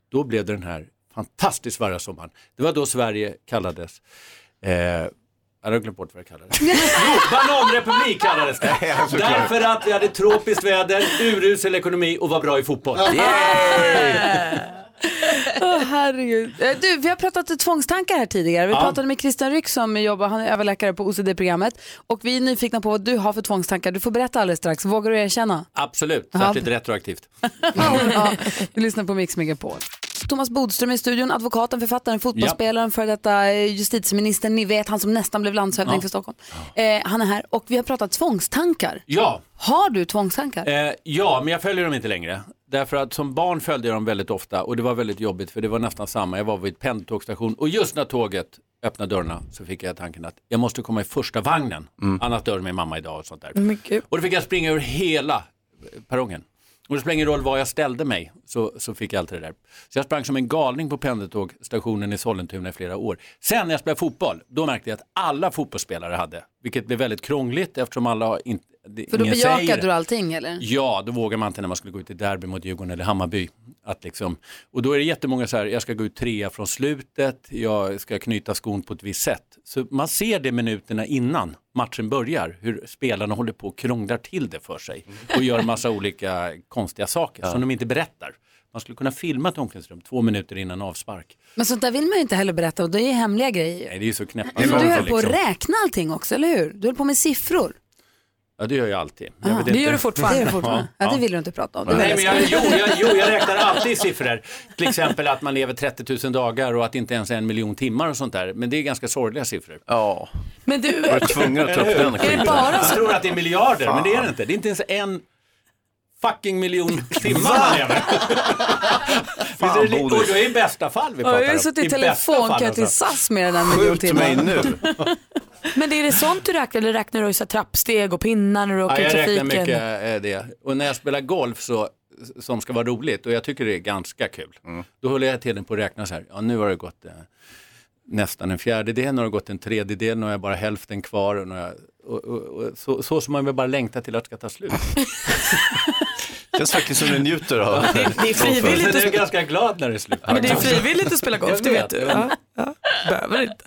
Då blev det den här fantastiskt varma sommaren. Det var då Sverige kallades eh, jag har glömt bort vad det kallades. [laughs] Jo, bananrepublik kallades det. [laughs] Därför att vi hade tropiskt väder, urusel ekonomi och var bra i fotboll. [laughs] Åh herregud. Eh, Du, vi har pratat tvångstankar här tidigare. Vi Ja. pratade med Christian Ryck som jobbar, han är överläkare på OCD-programmet. Och vi är nyfikna på vad du har för tvångstankar. Du får berätta alldeles strax. Vågar du erkänna? Absolut, Ja. särskilt retroaktivt. [laughs] ja, vi lyssnar på Mix Megapol. Thomas Bodström i studion, advokaten, författaren, fotbollsspelaren, för detta eh, justitieministern, ni vet han som nästan blev landshövding Ja. för Stockholm. Eh, han är här och vi har pratat tvångstankar. Ja, Har du tvångstankar? Eh, ja, men jag följer dem inte längre. Därför att som barn följde jag dem väldigt ofta och det var väldigt jobbigt för det var nästan samma. Jag var vid pendeltågstation och just när tåget öppnade dörrarna så fick jag tanken att jag måste komma i första vagnen. Annars dör min mamma idag och sånt där. Mycket. Och då fick jag springa över hela eh, perrongen. Och det spelar ingen roll var jag ställde mig så, så fick jag allt det där. Så jag sprang som en galning på pendeltågstationen i Sollentuna i flera år. Sen när jag spelade fotboll, då märkte jag att alla fotbollsspelare hade, vilket blev väldigt krångligt eftersom alla inte... det- För då säger bejakade du allting eller? Ja, då vågar man inte när man skulle gå ut i derby mot Djurgården eller Hammarby. Att liksom, och då är det jättemånga så här, jag ska gå ut trea från slutet, jag ska knyta skon på ett visst sätt. Så man ser det minuterna innan matchen börjar, hur spelarna håller på och krånglar till det för sig och gör massa olika konstiga saker som de inte berättar. Man skulle kunna filma ett omklädningsrum två minuter innan avspark. Men sånt där vill man ju inte heller berätta och det är hemliga grejer. Nej, det är ju så knäppa Men du höll på att liksom. räkna allting också, eller hur? Du höll på med siffror. Ja, det gör jag alltid. Jag Ah, vet det inte. gör du fortfarande. Det gör du fortfarande. Ja, det vill du inte prata om. Det Nej, men jag jag, jo, jag, jo, jag räknar alltid i siffror. Till exempel att man lever 30 000 dagar och att det inte ens är en miljon timmar och sånt där. Men det är ganska sorgliga siffror. Ja. Men du, Var du tvungen att ta upp den skiten? Jag tror att det är miljarder, men det är det inte. Det är inte ens en fucking miljon timmar man lever. Fan, Visst är det- och då är i bästa fall vi Ja, pratar jag har ju om. suttit i I bästa fall, telefonkö till alltså. SAS mer än en miljon Skjut timmar. mig nu. Men är det sånt du räknar eller räknar du så trappsteg och pinnar när du åker Ja, i jag räknar trafiken? mycket eh, det. Och när jag spelar golf så, som ska vara roligt och jag tycker det är ganska kul. Då håller jag tiden på att räkna så här, ja nu har det gått eh, nästan en fjärdedel, nu har det gått en tredjedel, nu har jag bara hälften kvar. Och, jag, och, och, och, så, så som man vill bara längta till att det ska ta slut. [laughs] Känns faktiskt som du njuter av Det är Sen frivilligt, är jag att, ganska glad när det är slut. men det är frivilligt att spela golf, det vet du. Ja, ja. Behöver inte.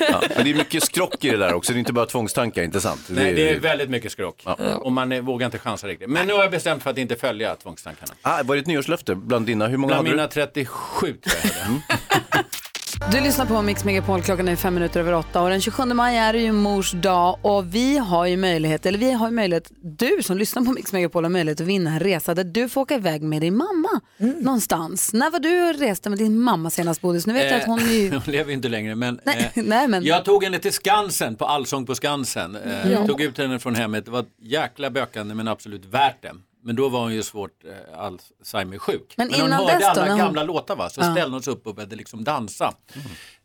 Ja, men det är mycket skrock i det där också, det är inte bara tvångstankar, inte sant? Nej, det är väldigt mycket skrock. Och man vågar inte chansa riktigt. Men nu har jag bestämt för att inte följa tvångstankarna. Ah, var det ett nyårslöfte bland dina? Hur många Bland hade mina du? 37 tror jag det är. Du lyssnar på Mix Megapol, klockan är fem minuter över åtta och den 27 maj är det ju mors dag och vi har ju möjlighet, eller vi har ju möjlighet, du som lyssnar på Mix Megapol har möjlighet att vinna en resa där du får åka iväg med din mamma någonstans. När var du och reste med din mamma senast Bodis? Nu vet jag att hon ju... [laughs] hon lever inte längre men, Nej, eh, [laughs] nej, men- jag tog henne till Skansen på Allsång på Skansen. Eh, Ja. Tog ut henne från hemmet, det var jäkla bökande men absolut värt det. Men då var hon ju svårt eh, Alzheimer-sjuk. Men hon innan hörde dess då, alla när hon- gamla låtar va? så Ja. ställde hon sig upp och började liksom dansa.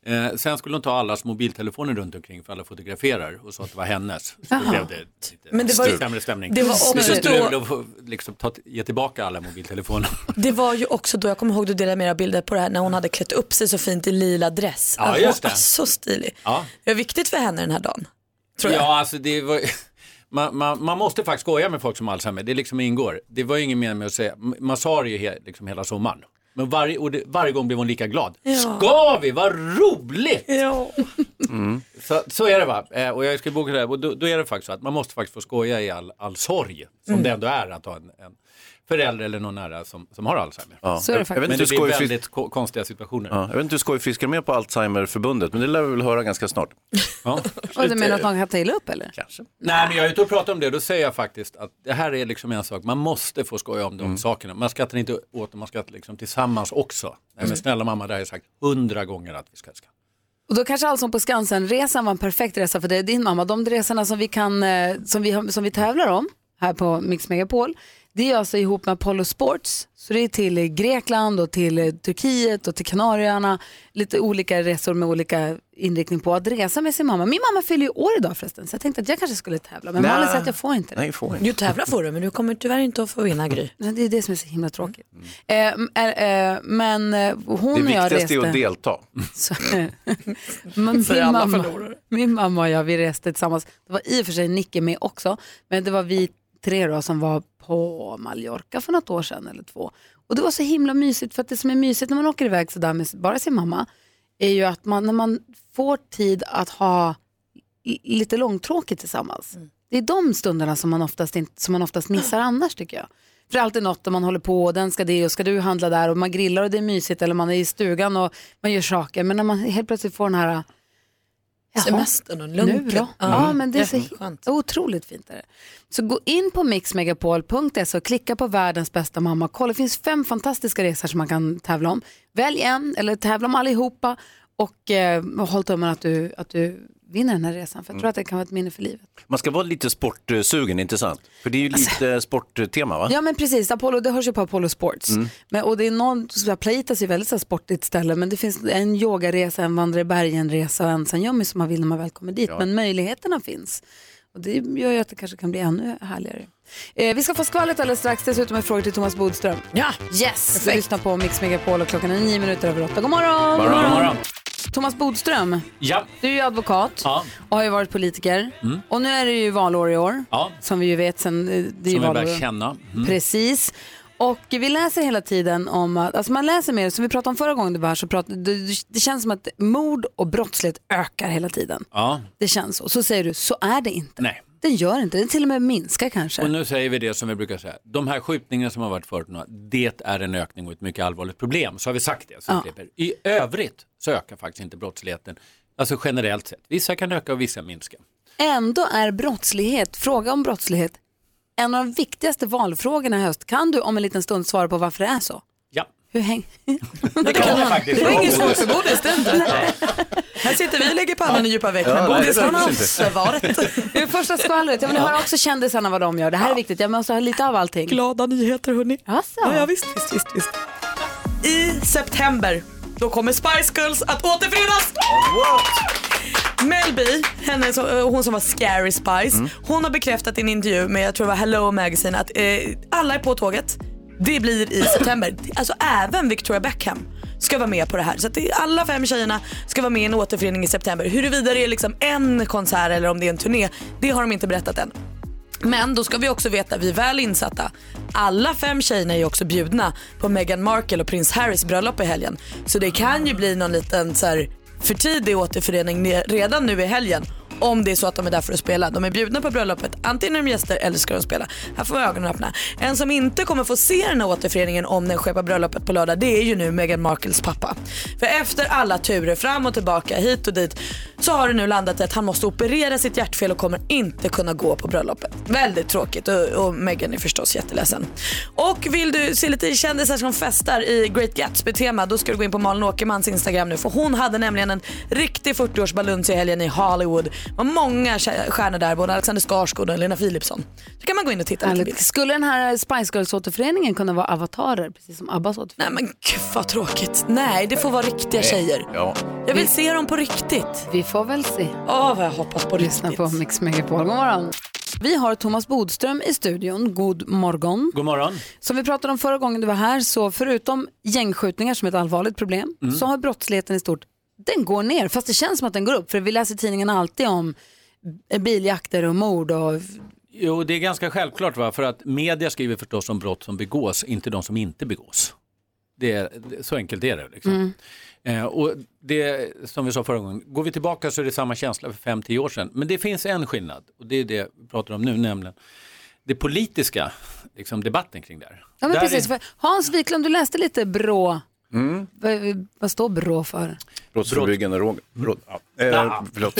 Eh, sen skulle hon ta allas mobiltelefoner runt omkring för alla fotograferar och sa att det var hennes. Så Jaha. då blev det lite Men det var ju- sämre stämning. det var också då- skulle då få liksom, ta, ge tillbaka alla mobiltelefoner. Det var ju också då, jag kommer ihåg du delade av bilder på det här, när hon hade klätt upp sig så fint i lila dress. Ja, Alltså, just det. var Så stilig. Ja. Det var viktigt för henne den här dagen. Tror jag. Ja, alltså det var... Man, man, man måste faktiskt skoja med folk som har Alzheimer, det liksom ingår. Det var ju ingen mening med att säga, man sa det ju he, liksom hela sommaren. Men varje, och det, varje gång blev hon lika glad. Ja. Ska vi? Vad roligt! Ja. Så, så är det va. Eh, och jag ska boka det här. Och då, då är det faktiskt så att man måste faktiskt få skoja i all, all sorg. Som Mm. det ändå är att ha en, en förälder eller någon nära som, som har Alzheimer. Ja. Så är det faktiskt. Men det blir väldigt ko- konstiga situationer. Ja, jag vet inte hur skojfiskar med på Alzheimerförbundet, men det lär vi väl höra ganska snart. [laughs] Ja. [laughs] Och du menar att någon kan ta illa upp eller? Kanske. Nej, men jag är ute och pratar om det och då säger jag faktiskt att det här är liksom en sak, man måste få skoja om de Mm. sakerna. Man skrattar inte åt dem, man skrattar liksom tillsammans också. Nej, men snälla mamma, det har jag sagt hundra gånger att vi ska skratta. Och då kanske Allsång på Skansen-resan var en perfekt resa för dig, din mamma. De resorna som vi, kan, eh, som vi, som vi tävlar om här på Mix Megapol, det är alltså ihop med Apollo Sports. Så det är till Grekland och till eh, Turkiet och till Kanarieöarna. Lite olika resor med olika inriktning på att resa med sin mamma. Min mamma fyller ju år idag förresten, så jag tänkte att jag kanske skulle tävla. Men. Malin säger att jag får inte det. Nej, får inte. Du tävlar får du, men du kommer tyvärr inte att få vinna Gry. [laughs] Nej, Det är det som är så himla tråkigt. Eh, m- eh, eh, men eh, hon Det och jag viktigaste reste... är att delta. [laughs] Så, [laughs] men min, alla mamma, min mamma och jag, vi reste tillsammans. Det var i och för sig Nicke med också, men det var vi tre då som var på Mallorca för något år sedan eller två. Och det var så himla mysigt, för att det som är mysigt när man åker iväg sådär med bara sin mamma, är ju att man, när man får tid att ha lite långtråkigt tillsammans. Det är de stunderna som man, oftast inte, som man oftast missar [clears throat] annars tycker jag. För det är alltid något där man håller på och den ska det och ska du handla där och man grillar och det är mysigt eller man är i stugan och man gör saker. Men när man helt plötsligt får den här Jaha, Semestern och nu lunken. då? Ja, men det är så Jätteskönt. otroligt fint. Är det. Så gå in på mixmegapol.se och klicka på världens bästa mamma. Kolla, det finns fem fantastiska resor som man kan tävla om. Välj en eller tävla om allihopa och eh, håll tummen att du, att du vinner den här resan. För jag tror att det kan vara ett minne för livet. Man ska vara lite sportsugen, inte sant? För det är ju lite sporttema va? Ja men precis, Apollo, det hörs ju på Apollo Sports. Mm. Men, och det är någon, Plaitas är ju väldigt så här, sportigt ställe men det finns en yogaresa, en vandra i bergen-resa och en sanyomi som man vill när man väl kommer dit. Ja. Men möjligheterna finns. Och det gör ju att det kanske kan bli ännu härligare. Eh, vi ska få skvallret alldeles strax, dessutom en fråga till Thomas Bodström. Ja, Yes! Vi lyssnar på Mix Megapol och klockan är nio minuter över åtta. God morgon! God morgon, god morgon. Thomas Bodström, Ja, du är ju advokat ja, och har ju varit politiker. Mm. Och nu är det ju valår i år, ja. som vi ju vet sen. eh, Det är ju som vi valår. börjar känna. Mm. Precis. Och vi läser hela tiden om att, alltså man läser mer, som vi pratade om förra gången du var här, så prat, det, det känns som att mord och brottslighet ökar hela tiden. Ja, Det känns så. Så säger du, så är det inte. nej. Det gör inte, det till och med minskar kanske. Och nu säger vi det som vi brukar säga. De här skjutningarna som har varit förut, det är en ökning och ett mycket allvarligt problem. Så har vi sagt det. Så Ja. I övrigt så ökar faktiskt inte brottsligheten. Alltså generellt sett. Vissa kan öka och vissa minska. Ändå är brottslighet, fråga om brottslighet, en av de viktigaste valfrågorna i höst. Kan du om en liten stund svara på varför det är så? Hur häng... Det kan jag faktiskt. Det är inget svårt för Bodis, det är inte. Här sitter vi och lägger pannan i djupa veck, men Bodis det han har svaret. Det är första skvallret. Jag vill höra också kändisarna vad de gör. Det här är viktigt. Jag måste ha lite av allting. Glada nyheter hörni. Alltså. Ja, ja visst, visst, visst, visst. I september, då kommer Spice Girls att återförenas. Mel B, henne som, eh, hon som var Scary Spice, Mm. hon har bekräftat i en intervju med, jag tror det var Hello Magazine, att eh, alla är på tåget. Det blir i september. Alltså även Victoria Beckham ska vara med på det här. Så att alla fem tjejerna ska vara med i en återförening i september. Huruvida det är liksom en konsert eller om det är en turné, det har de inte berättat än. Men då ska vi också veta, vi är väl insatta, alla fem tjejerna är också bjudna på Meghan Markle och prins Harrys bröllop i helgen. Så det kan ju bli någon liten så här, för tidig återförening redan nu i helgen. Om det är så att de är där för att spela. De är bjudna på bröllopet, antingen är de gäster eller ska de spela. Här får man ögonen öppna. En som inte kommer få se den här återföreningen om den sker på bröllopet på lördag, det är ju nu Meghan Markles pappa. För efter alla turer fram och tillbaka, hit och dit, så har det nu landat i att han måste operera sitt hjärtfel och kommer inte kunna gå på bröllopet. Väldigt tråkigt och, och Meghan är förstås jätteledsen. Och vill du se lite kändisar som festar i Great Gatsby-tema, då ska du gå in på Malin Åkermans Instagram nu. För hon hade nämligen en riktig 40-årsbaluns i helgen i Hollywood. Var många stjärnor där, både Alexander Skarsgård och Lena Philipsson. Så kan man gå in och titta lite Härligt. Skulle den här Spice Girls-återföreningen kunna vara avatarer, precis som Abbas återförening? Nej men gud vad tråkigt. Nej, det får vara riktiga tjejer. Ja. Jag vill se dem på riktigt. Vi får väl se. Åh, vad jag hoppas på Lyssna riktigt. på Mix Megapol. God morgon. Vi har Thomas Bodström i studion. God morgon. God morgon. Som vi pratade om förra gången du var här, så förutom gängskjutningar som är ett allvarligt problem, Mm. så har brottsligheten i stort, den går ner. Fast det känns som att den går upp. För vi läser tidningen alltid om biljakter och mord och Jo, det är ganska självklart va? för att media skriver förstås om brott som begås, inte de som inte begås. Det är, så enkelt är det. Liksom. Mm. Eh, och det som vi sa förra gången, går vi tillbaka så är det samma känsla för 5-10 år sedan. Men det finns en skillnad och det är det vi pratar om nu, nämligen det politiska, liksom debatten kring det här. Ja, men Där precis. är- Hans Wiklund, du läste lite BRÅ. Mm. Vad, vad står BRÅ för? Brottsförebyggande råd. råd. Ja. Eh, förlåt.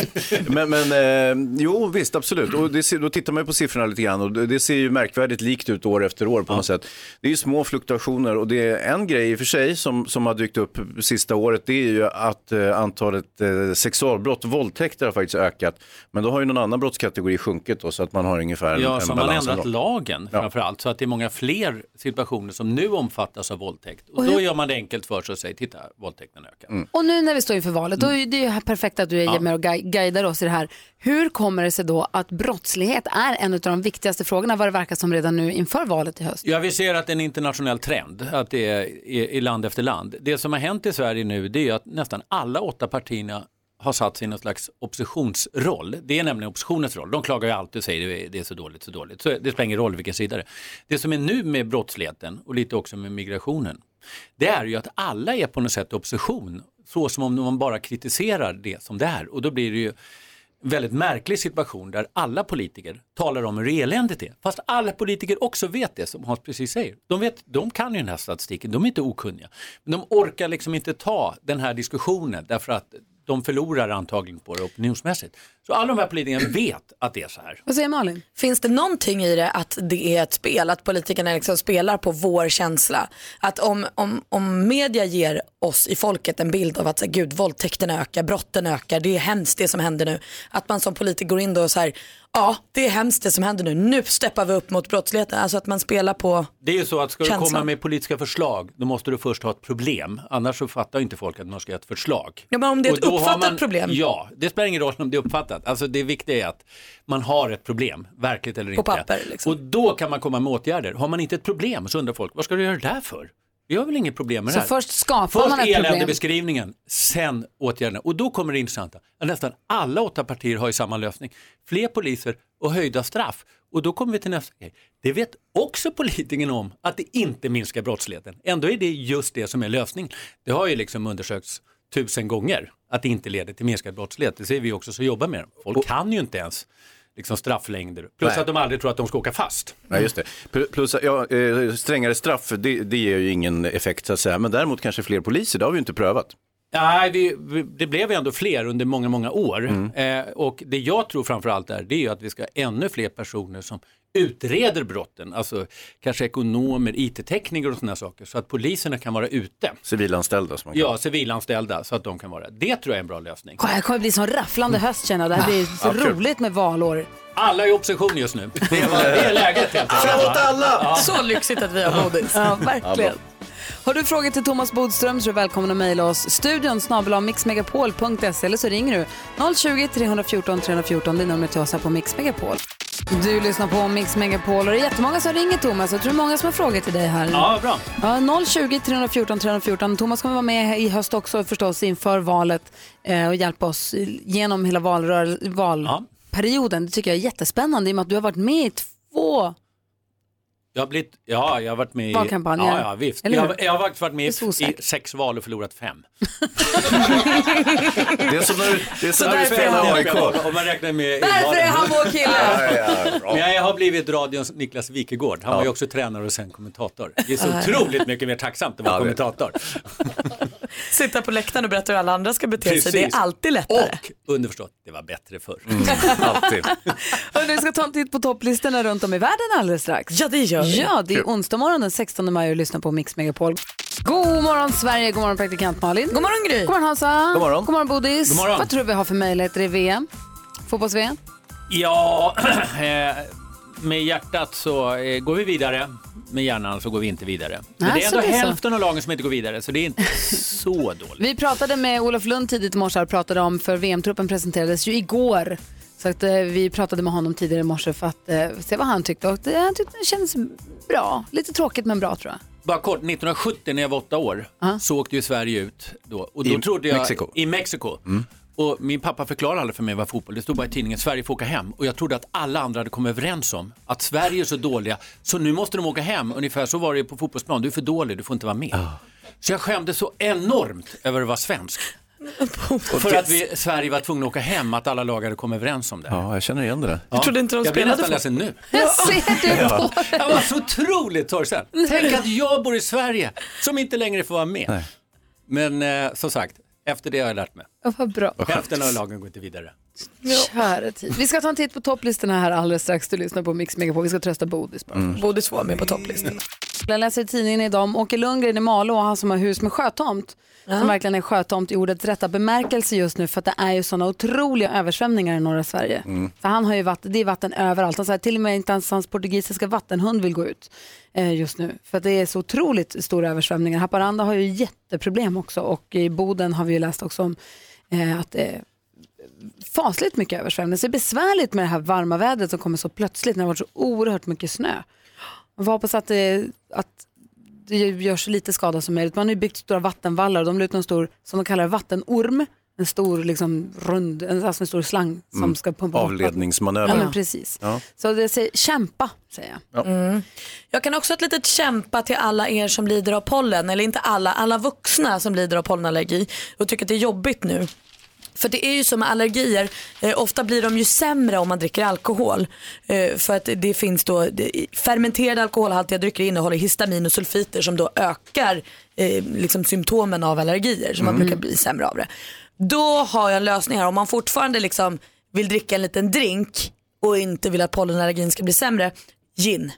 Men, men eh, jo, visst, absolut. Och det ser, då tittar man ju på siffrorna lite grann och det det ser ju märkvärdigt likt ut år efter år på något sätt. Det är ju små fluktuationer och det är en grej i och för sig som, som har dykt upp sista året, det är ju att eh, antalet eh, sexualbrott, våldtäkter har faktiskt ökat. Men då har ju någon annan brottskategori sjunkit då, så att man har ungefär en, Ja, en som man balans. ändrat lagen framförallt så att det är många fler situationer som nu omfattas av våldtäkt. Och Och då hur- gör man det enkelt för sig och säger, titta, våldtäkten ökar. Och nu när vi står inför valet, då är det ju här perfekt att du är med och gui- guidar oss i det här. Hur kommer det sig då att brottslighet är en av de viktigaste frågorna, vad det verkar som redan nu inför valet i höst? Ja, vi ser att det är en internationell trend, att det är i, land efter land. Det som har hänt i Sverige nu, det är att nästan alla åtta partierna har satt sig i någon slags oppositionsroll. Det är nämligen oppositionens roll. De klagar ju alltid och säger är- det är så dåligt, så dåligt. Så det spelar ingen roll vilken sida det är. Det som är nu med brottsligheten och lite också med migrationen, det är ju att alla är på något sätt opposition. Så som om man bara kritiserar det som det är. Och då blir det ju en väldigt märklig situation där alla politiker talar om hur eländigt det är. Fast alla politiker också vet det som Hans precis säger. De, vet, de kan ju den här statistiken, de är inte okunniga. Men de orkar liksom inte ta den här diskussionen därför att de förlorar antagligen på det opinionsmässigt. Så alla de här politikerna vet att det är så här. Vad säger Malin? Finns det någonting i det att det är ett spel, att politikerna liksom spelar på vår känsla? Att om, om, om media ger oss i folket en bild av att så här, gud, våldtäkten ökar, brotten ökar, det är hemskt det som händer nu. Att man som politiker går in då och så här, ja det är hemskt det som händer nu, nu steppar vi upp mot brottsligheten. Alltså att man spelar på Det är ju så att ska du Känslan. komma med politiska förslag, då måste du först ha ett problem. Annars så fattar inte folk att man ska ha ett förslag. Ja, men om det är ett uppfattat problem? Ja, det spelar ingen roll om det är uppfattat. Alltså det viktiga är att man har ett problem, verkligt eller inte. papper, liksom. Och då kan man komma med åtgärder. Har man inte ett problem så undrar folk, vad ska du göra det där för? Vi har väl inget problem med Så det här. först skapar Först man ett problem. eländebeskrivningen, sen åtgärderna. Och då kommer det intressanta. Nästan alla åtta partier har ju samma lösning. Fler poliser och höjda straff. Och då kommer vi till nästa grej. Det vet också politikerna om att det inte minskar brottsligheten. Ändå är det just det som är lösningen. Det har ju liksom undersökts tusen gånger att det inte leder till minskad brottslighet. Det ser vi också som jobbar med det. Folk kan ju inte ens liksom strafflängder. Plus Nej. att de aldrig tror att de ska åka fast. Nej, just det. Pl- Plus, ja, eh, strängare straff, det, det ger ju ingen effekt så att säga. Men däremot kanske fler poliser, det har vi ju inte prövat. Nej, vi, vi, det blev ju ändå fler under många, många år. Mm. Eh, och det jag tror framförallt är, det är ju att vi ska ha ännu fler personer som utreder brotten. Alltså kanske ekonomer, IT-tekniker och sådana saker. Så att poliserna kan vara ute. Civilanställda som man kan. Ja, civilanställda så att de kan vara det. Tror jag är en bra lösning. Det kommer bli sån rafflande höst känner jag. Det här blir [laughs] så Ja, kul. roligt med valår. Alla är i opposition just nu. Det [laughs] är, det är läget helt enkelt. Framåt alla! Ja. Så lyxigt att vi har bodis. Ja, verkligen. Har du frågor till Thomas Bodström så är du välkommen att mejla oss. Studion snabel mixmegapol.se eller så ringer du 020-314 314. Det är numret till oss här på Mix Megapol. Du lyssnar på Mix Megapol och det är jättemånga som ringer Thomas. Jag tror det är många som har frågor till dig här. Ja, bra. Ja, 020 314 314. Thomas kommer vara med i höst också förstås inför valet eh, och hjälpa oss genom hela valrör- valperioden. Det tycker jag är jättespännande i och med att du har varit med i två Jag har, blivit, ja, jag har varit med i... Valkampanjer. Ja, ja, visst. Eller Jag, jag har faktiskt varit med i, i sex val och förlorat fem. [laughs] Det är som när du, det är som Så när du därför spelar AIK. Om man räknar med Därför är han vår kille. Ja, ja. Men jag har blivit radions Niklas Wikegård. Han var ju också tränare och sen kommentator. Det är så otroligt mycket mer tacksamt att vara kommentator. [laughs] Sitta på läktaren och berätta hur alla andra ska bete sig, det Precis. är alltid lättare. Och underförstått, det var bättre förr. [laughs] Alltid. [laughs] Hörrni, vi ska ta en titt på topplistorna runt om i världen alldeles strax. Ja, det gör vi. Ja, det är onsdag morgon den 16 maj och lyssnar på Mix Megapol. God morgon Sverige, god morgon praktikant Malin. God morgon Gry. God morgon Hansa. God morgon. God morgon Bodis. God morgon. Vad tror du vi har för möjligheter i VM? Fotbolls-VM? Ja, [clears throat] eh, med hjärtat så eh, går vi vidare. Med hjärnan så går vi inte vidare. Men det är ändå det är så. hälften av lagen som inte går vidare, så det är inte [laughs] så dåligt. Vi pratade med Olof Lund tidigt i morse och pratade om, för VM-truppen presenterades ju igår. Så att, eh, vi pratade med honom tidigare i morse för att eh, se vad han tyckte. Och det, han tyckte det kändes bra. Lite tråkigt men bra tror jag. Bara kort, 1970 när jag var åtta år så åkte ju Sverige ut då. Och då I trodde jag, Mexiko. I Mexiko. Och min pappa förklarade aldrig för mig vad fotboll, det stod bara i tidningen Sverige får åka hem. Och jag trodde att alla andra hade kommit överens om att Sverige är så dåliga så nu måste de åka hem. Ungefär så var det på fotbollsplan, du är för dålig, du får inte vara med. Så jag skämdes så enormt över att vara svensk. [laughs] för att vi, Sverige var tvungna att åka hem, att alla lag hade kommit överens om det. Ja, jag känner igen det där. Jag trodde inte de jag blir spelade nästan ledsen nu. [laughs] Jag ser det på Jag var så otroligt torrsen. Tänk att jag bor i Sverige som inte längre får vara med. Nej. Men eh, som sagt, efter det har jag lärt mig. Ja, Vad bra. Hälften av lagen går inte vidare. Kära tid. Vi ska ta en titt på topplistorna här alldeles strax. Du lyssnar på Mix Megapol. Vi ska trösta Bodis bara. Bodis var med på topplistan. Jag läser i tidningen idag om Åke Lundgren i Malå, han som har hus med sjötomt. Som verkligen är sjötomt i ordets rätta bemärkelse just nu för att det är ju sådana otroliga översvämningar i norra Sverige. För han har ju vatten, det är vatten överallt. Han säger till och med inte ens hans portugisiska vattenhund vill gå ut eh, just nu. För att det är så otroligt stora översvämningar. Haparanda har ju jätteproblem också och i Boden har vi ju läst också om eh, att det är fasligt mycket översvämning. Så det är besvärligt med det här varma vädret som kommer så plötsligt när det har varit så oerhört mycket snö. Man får hoppas att det, att det gör så lite skada som möjligt. Man har ju byggt stora vattenvallar och de la ut en stor, som de kallar vattenorm. En stor liksom rund, en, alltså en stor slang som Mm. ska pumpa. Avledningsmanöver. Ja, precis. Ja. Så det säger, kämpa, säger jag. Mm. Jag kan också ha ett litet kämpa till alla er som lider av pollen, eller inte alla, alla vuxna som lider av pollenallergi och tycker att det är jobbigt nu. För det är ju som med allergier, eh, ofta blir de ju sämre om man dricker alkohol. Eh, för att det finns då, fermenterade alkoholhaltiga drycker innehåller histamin och sulfiter som då ökar eh, liksom symptomen av allergier, så man Mm. brukar bli sämre av det. Då har jag en lösning här, om man fortfarande liksom vill dricka en liten drink och inte vill att pollenallergin ska bli sämre, gin.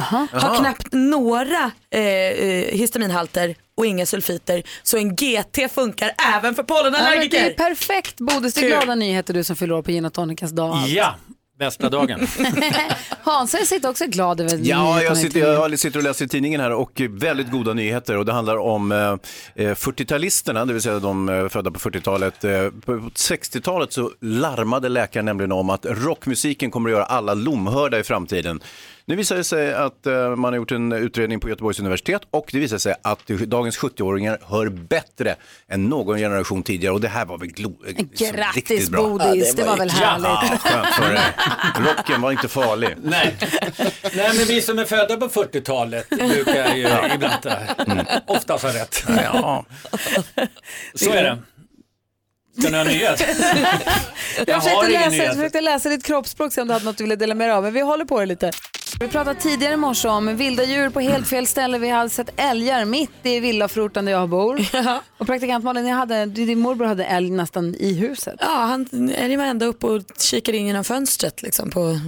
Har Aha. knappt några eh, eh, histaminhalter och inga sulfiter. Så en GT funkar även för Ja, men det är pollenallergiker. perfekt, Bodis. Det är glada nyheter du som fyller år på gin och tonicas dag. Ja, bästa dagen. [laughs] Hansa sitter också glad över Ja, jag sitter, jag sitter och läser i tidningen här och väldigt goda nyheter och det handlar om eh, eh, 40-talisterna, det vill säga de eh, födda på 40-talet. Eh, på 60-talet så larmade läkaren nämligen om att rockmusiken kommer att göra alla lomhörda i framtiden. Nu visar det sig att eh, man har gjort en utredning på Göteborgs universitet och det visar sig att dagens 70-åringar hör bättre än någon generation tidigare och det här var väl glo- liksom Grattis riktigt bra. Bodis, det var väl härligt. Ja, skönt för dig. Rocken var inte farlig. Nej. Nej, men vi som är födda på 40-talet brukar ju ibland mm. oftast ha rätt. Ja. Så är det. Ska ni ha nyhet? [laughs] Jag Jag försökte, läsa, jag försökte läsa ditt kroppsspråk se om du hade något du ville dela med dig av, men vi håller på det lite. Vi pratade tidigare i morse om vilda djur på helt fel ställe. Vi hade sett älgar mitt i villaförorten där jag bor. [laughs] Och praktikant Malin, ni hade, din morbror hade älg nästan i huset. Ja, han är ju ända upp och kikar in genom fönstret liksom, på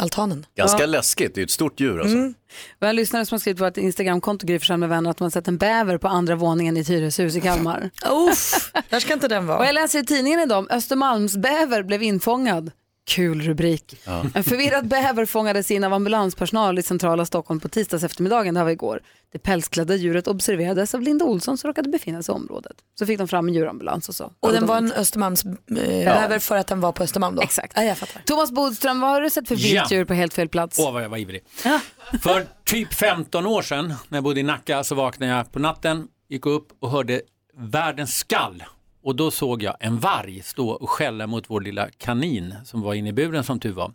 altanen. Ganska Ja. läskigt, det är ett stort djur alltså. Mm. Och jag lyssnare som har skrivit på ett Instagramkonto, Gry med vänner, att man har sett en bäver på andra våningen i ett hyreshus i Kalmar. Uff, där ska inte den vara. Och jag läser i tidningen idag om Östermalmsbäver blev infångad. Kul rubrik. En förvirrad bäver fångades in av ambulanspersonal i centrala Stockholm på tisdags eftermiddagen, det här var igår. Det pälsklädda djuret observerades av Linda Olsson som råkade befinna sig i området. Så fick de fram en djurambulans och så. Och den var en Östermalmsbäver för att den var på Östermalm då? Exakt. Ja, jag fattar. Thomas Bodström, vad har du sett för vilt Ja. djur på helt fel plats? Åh, vad jag var ivrig. För typ 15 år sedan när jag bodde i Nacka så vaknade jag på natten, gick upp och hörde världens skall. Och då såg jag en varg stå och skälla mot vår lilla kanin som var inne i buren som tur var.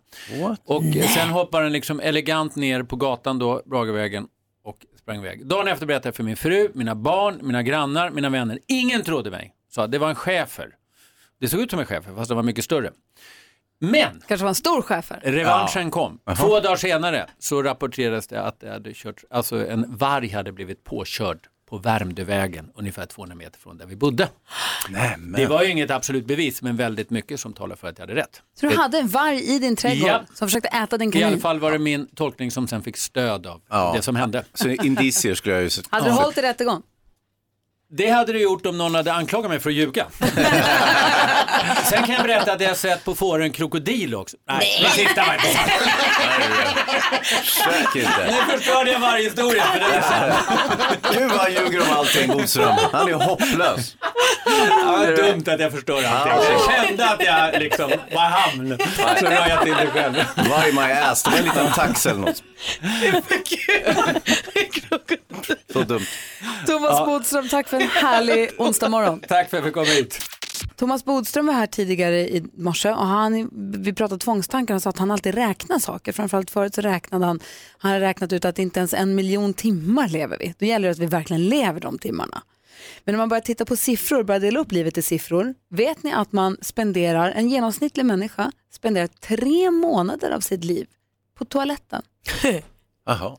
Och Nej. sen hoppar den liksom elegant ner på gatan då, Bragavägen och sprang iväg. Dagen efter berättade jag för min fru, mina barn, mina grannar, mina vänner. Ingen trodde mig. Sa det var en schäfer. Det såg ut som en schäfer fast den var mycket större. Men Kanske var en stor schäfer? Revanschen kom. Två dagar senare så rapporterades det att det hade kört, alltså en varg hade blivit påkörd på Värmdövägen, ungefär 200 meter från där vi bodde. Det var ju inget absolut bevis, men väldigt mycket som talar för att jag hade rätt. Så du hade en varg i din trädgård Ja. som försökte äta din I kanin? alla fall var det min tolkning som sen fick stöd av det som hände. Så indicier skulle jag ju. Hade du hållit i rättegång? Det hade det gjort om någon hade anklagat mig för att ljuga. [laughs] Sen kan jag berätta att jag har sett på fåren en krokodil också. Nej, det sista var Säkert inte. Nu förstörde jag varje historia. För det. Gud vad han ljuger om allting Bodström. Han är hopplös. Ja, vad dumt att jag förstör allting. Jag kände att jag liksom var hamn. Så la jag till det själv. Varg my ass, det var en liten tax eller något. Så dumt. Thomas Ja. Bodström, tack för en härlig onsdag morgon. Tack för att jag fick komma hit. Thomas Bodström var här tidigare i morse och han, vi pratade tvångstankar och sa att han alltid räknar saker. Framförallt förut så räknade han, han har räknat ut att inte ens en miljon timmar lever vi. Då gäller det att vi verkligen lever de timmarna. Men när man börjar titta på siffror, börjar dela upp livet i siffror, vet ni att man spenderar, en genomsnittlig människa spenderar tre månader av sitt liv på toaletten. [laughs] Jaha.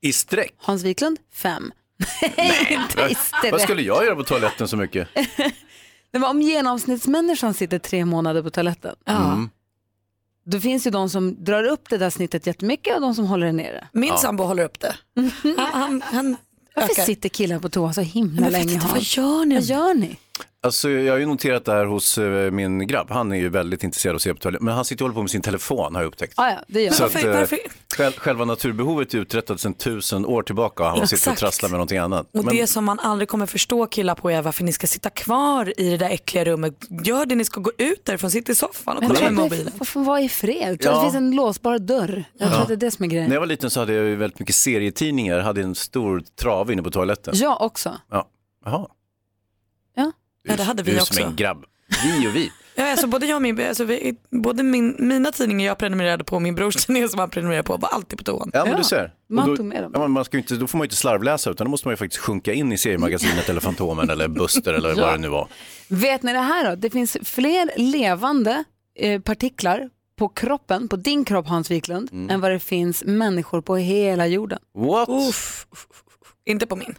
I sträck? Hans Wiklund, fem. [laughs] Nej, inte i sträck. Vad skulle jag göra på toaletten så mycket? [laughs] Det var om genomsnittsmänniskan sitter tre månader på toaletten. Mm. Då finns ju de som drar upp det där snittet jättemycket och de som håller det nere. Min Ja. sambo håller upp det. Han, han, han Varför ökar. sitter killar på toa så himla Men länge? inte, vad gör ni? Vad gör ni? Alltså, jag har ju noterat det här hos eh, min grabb. Han är ju väldigt intresserad av att se på toaletten. Men han sitter och håller på med sin telefon har jag upptäckt. Ah, ja, det gör Så jag. att, Varför- varför- själv, själva naturbehovet är uträttat sedan tusen år tillbaka och han sitter och Exakt. trasslar med någonting annat. Och Men- det som man aldrig kommer förstå killar på är varför ni ska sitta kvar i det där äckliga rummet. Gör det, ni ska gå ut därifrån, sitt i soffan och kolla med mobilen. få vara i fred. Ja. det finns en låsbar dörr. Jag tror Ja. att det är det som är grejen. När jag var liten så hade jag ju väldigt mycket serietidningar. hade en stor trave inne på toaletten. Jag också. Ja. Jaha. Ja. Ja, det hade vi du är också. som en grabb. Vi och vi. Ja, alltså både jag och min, alltså vi, både min, mina tidningar jag prenumererade på och min brors tidningar som han prenumererade på var alltid på toan. Ja, men du ser. man Och tog med dem. Ja, man ska inte, då får man ju inte slarvläsa utan då måste man ju faktiskt sjunka in i seriemagasinet [laughs] eller Fantomen eller Buster eller Ja. vad det nu var. Vet ni det här då? Det finns fler levande eh, partiklar på kroppen, på din kropp Hans Wiklund, Mm. än vad det finns människor på hela jorden. What? Uff, uff, uff. Inte på min.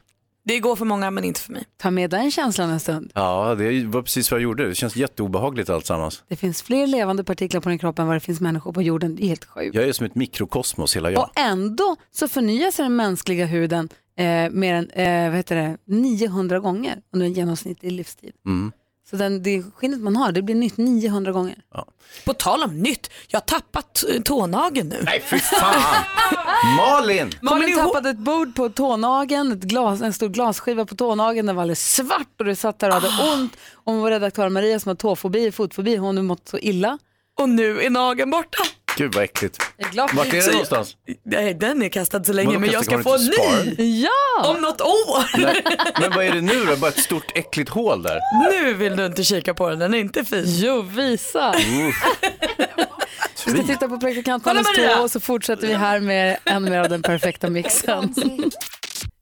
Det går för många men inte för mig. Ta med den känslan en stund. Ja, det var precis vad jag gjorde. Det känns jätteobehagligt alltsammans. Det finns fler levande partiklar på din kropp än vad det finns människor på jorden. Det är helt sjukt. Jag är som ett mikrokosmos hela jag. Och ändå så förnyar sig den mänskliga huden eh, mer än eh, vad heter det, 900 gånger under en genomsnittlig livstid. Mm. Så den, det skinnet man har, det blir nytt 900 gånger. På tal om nytt, jag har tappat eh, tånageln nu. Nej fy fan! Malin! Malin tappade ett bord på tånageln, ett glas, en stor glasskiva på tånageln, den var alldeles svart och du satt där och hade ont. Och vår redaktör Maria som har tåfobi, fotfobi, hon har mått så illa. Och nu är nageln borta. Gud vad äckligt. Vart är det. det någonstans? Nej, den är kastad så länge Vadå men jag ska få en inte ny. Ja! Om något år. Nej. Men vad är det nu då? Bara ett stort äckligt hål där? Nu vill du inte kika på den, den är inte fin. Jo, visa. Vi ska titta på praktikant Kolla, Malins Maria! tå och så fortsätter vi här med ännu mer av den perfekta mixen. [laughs]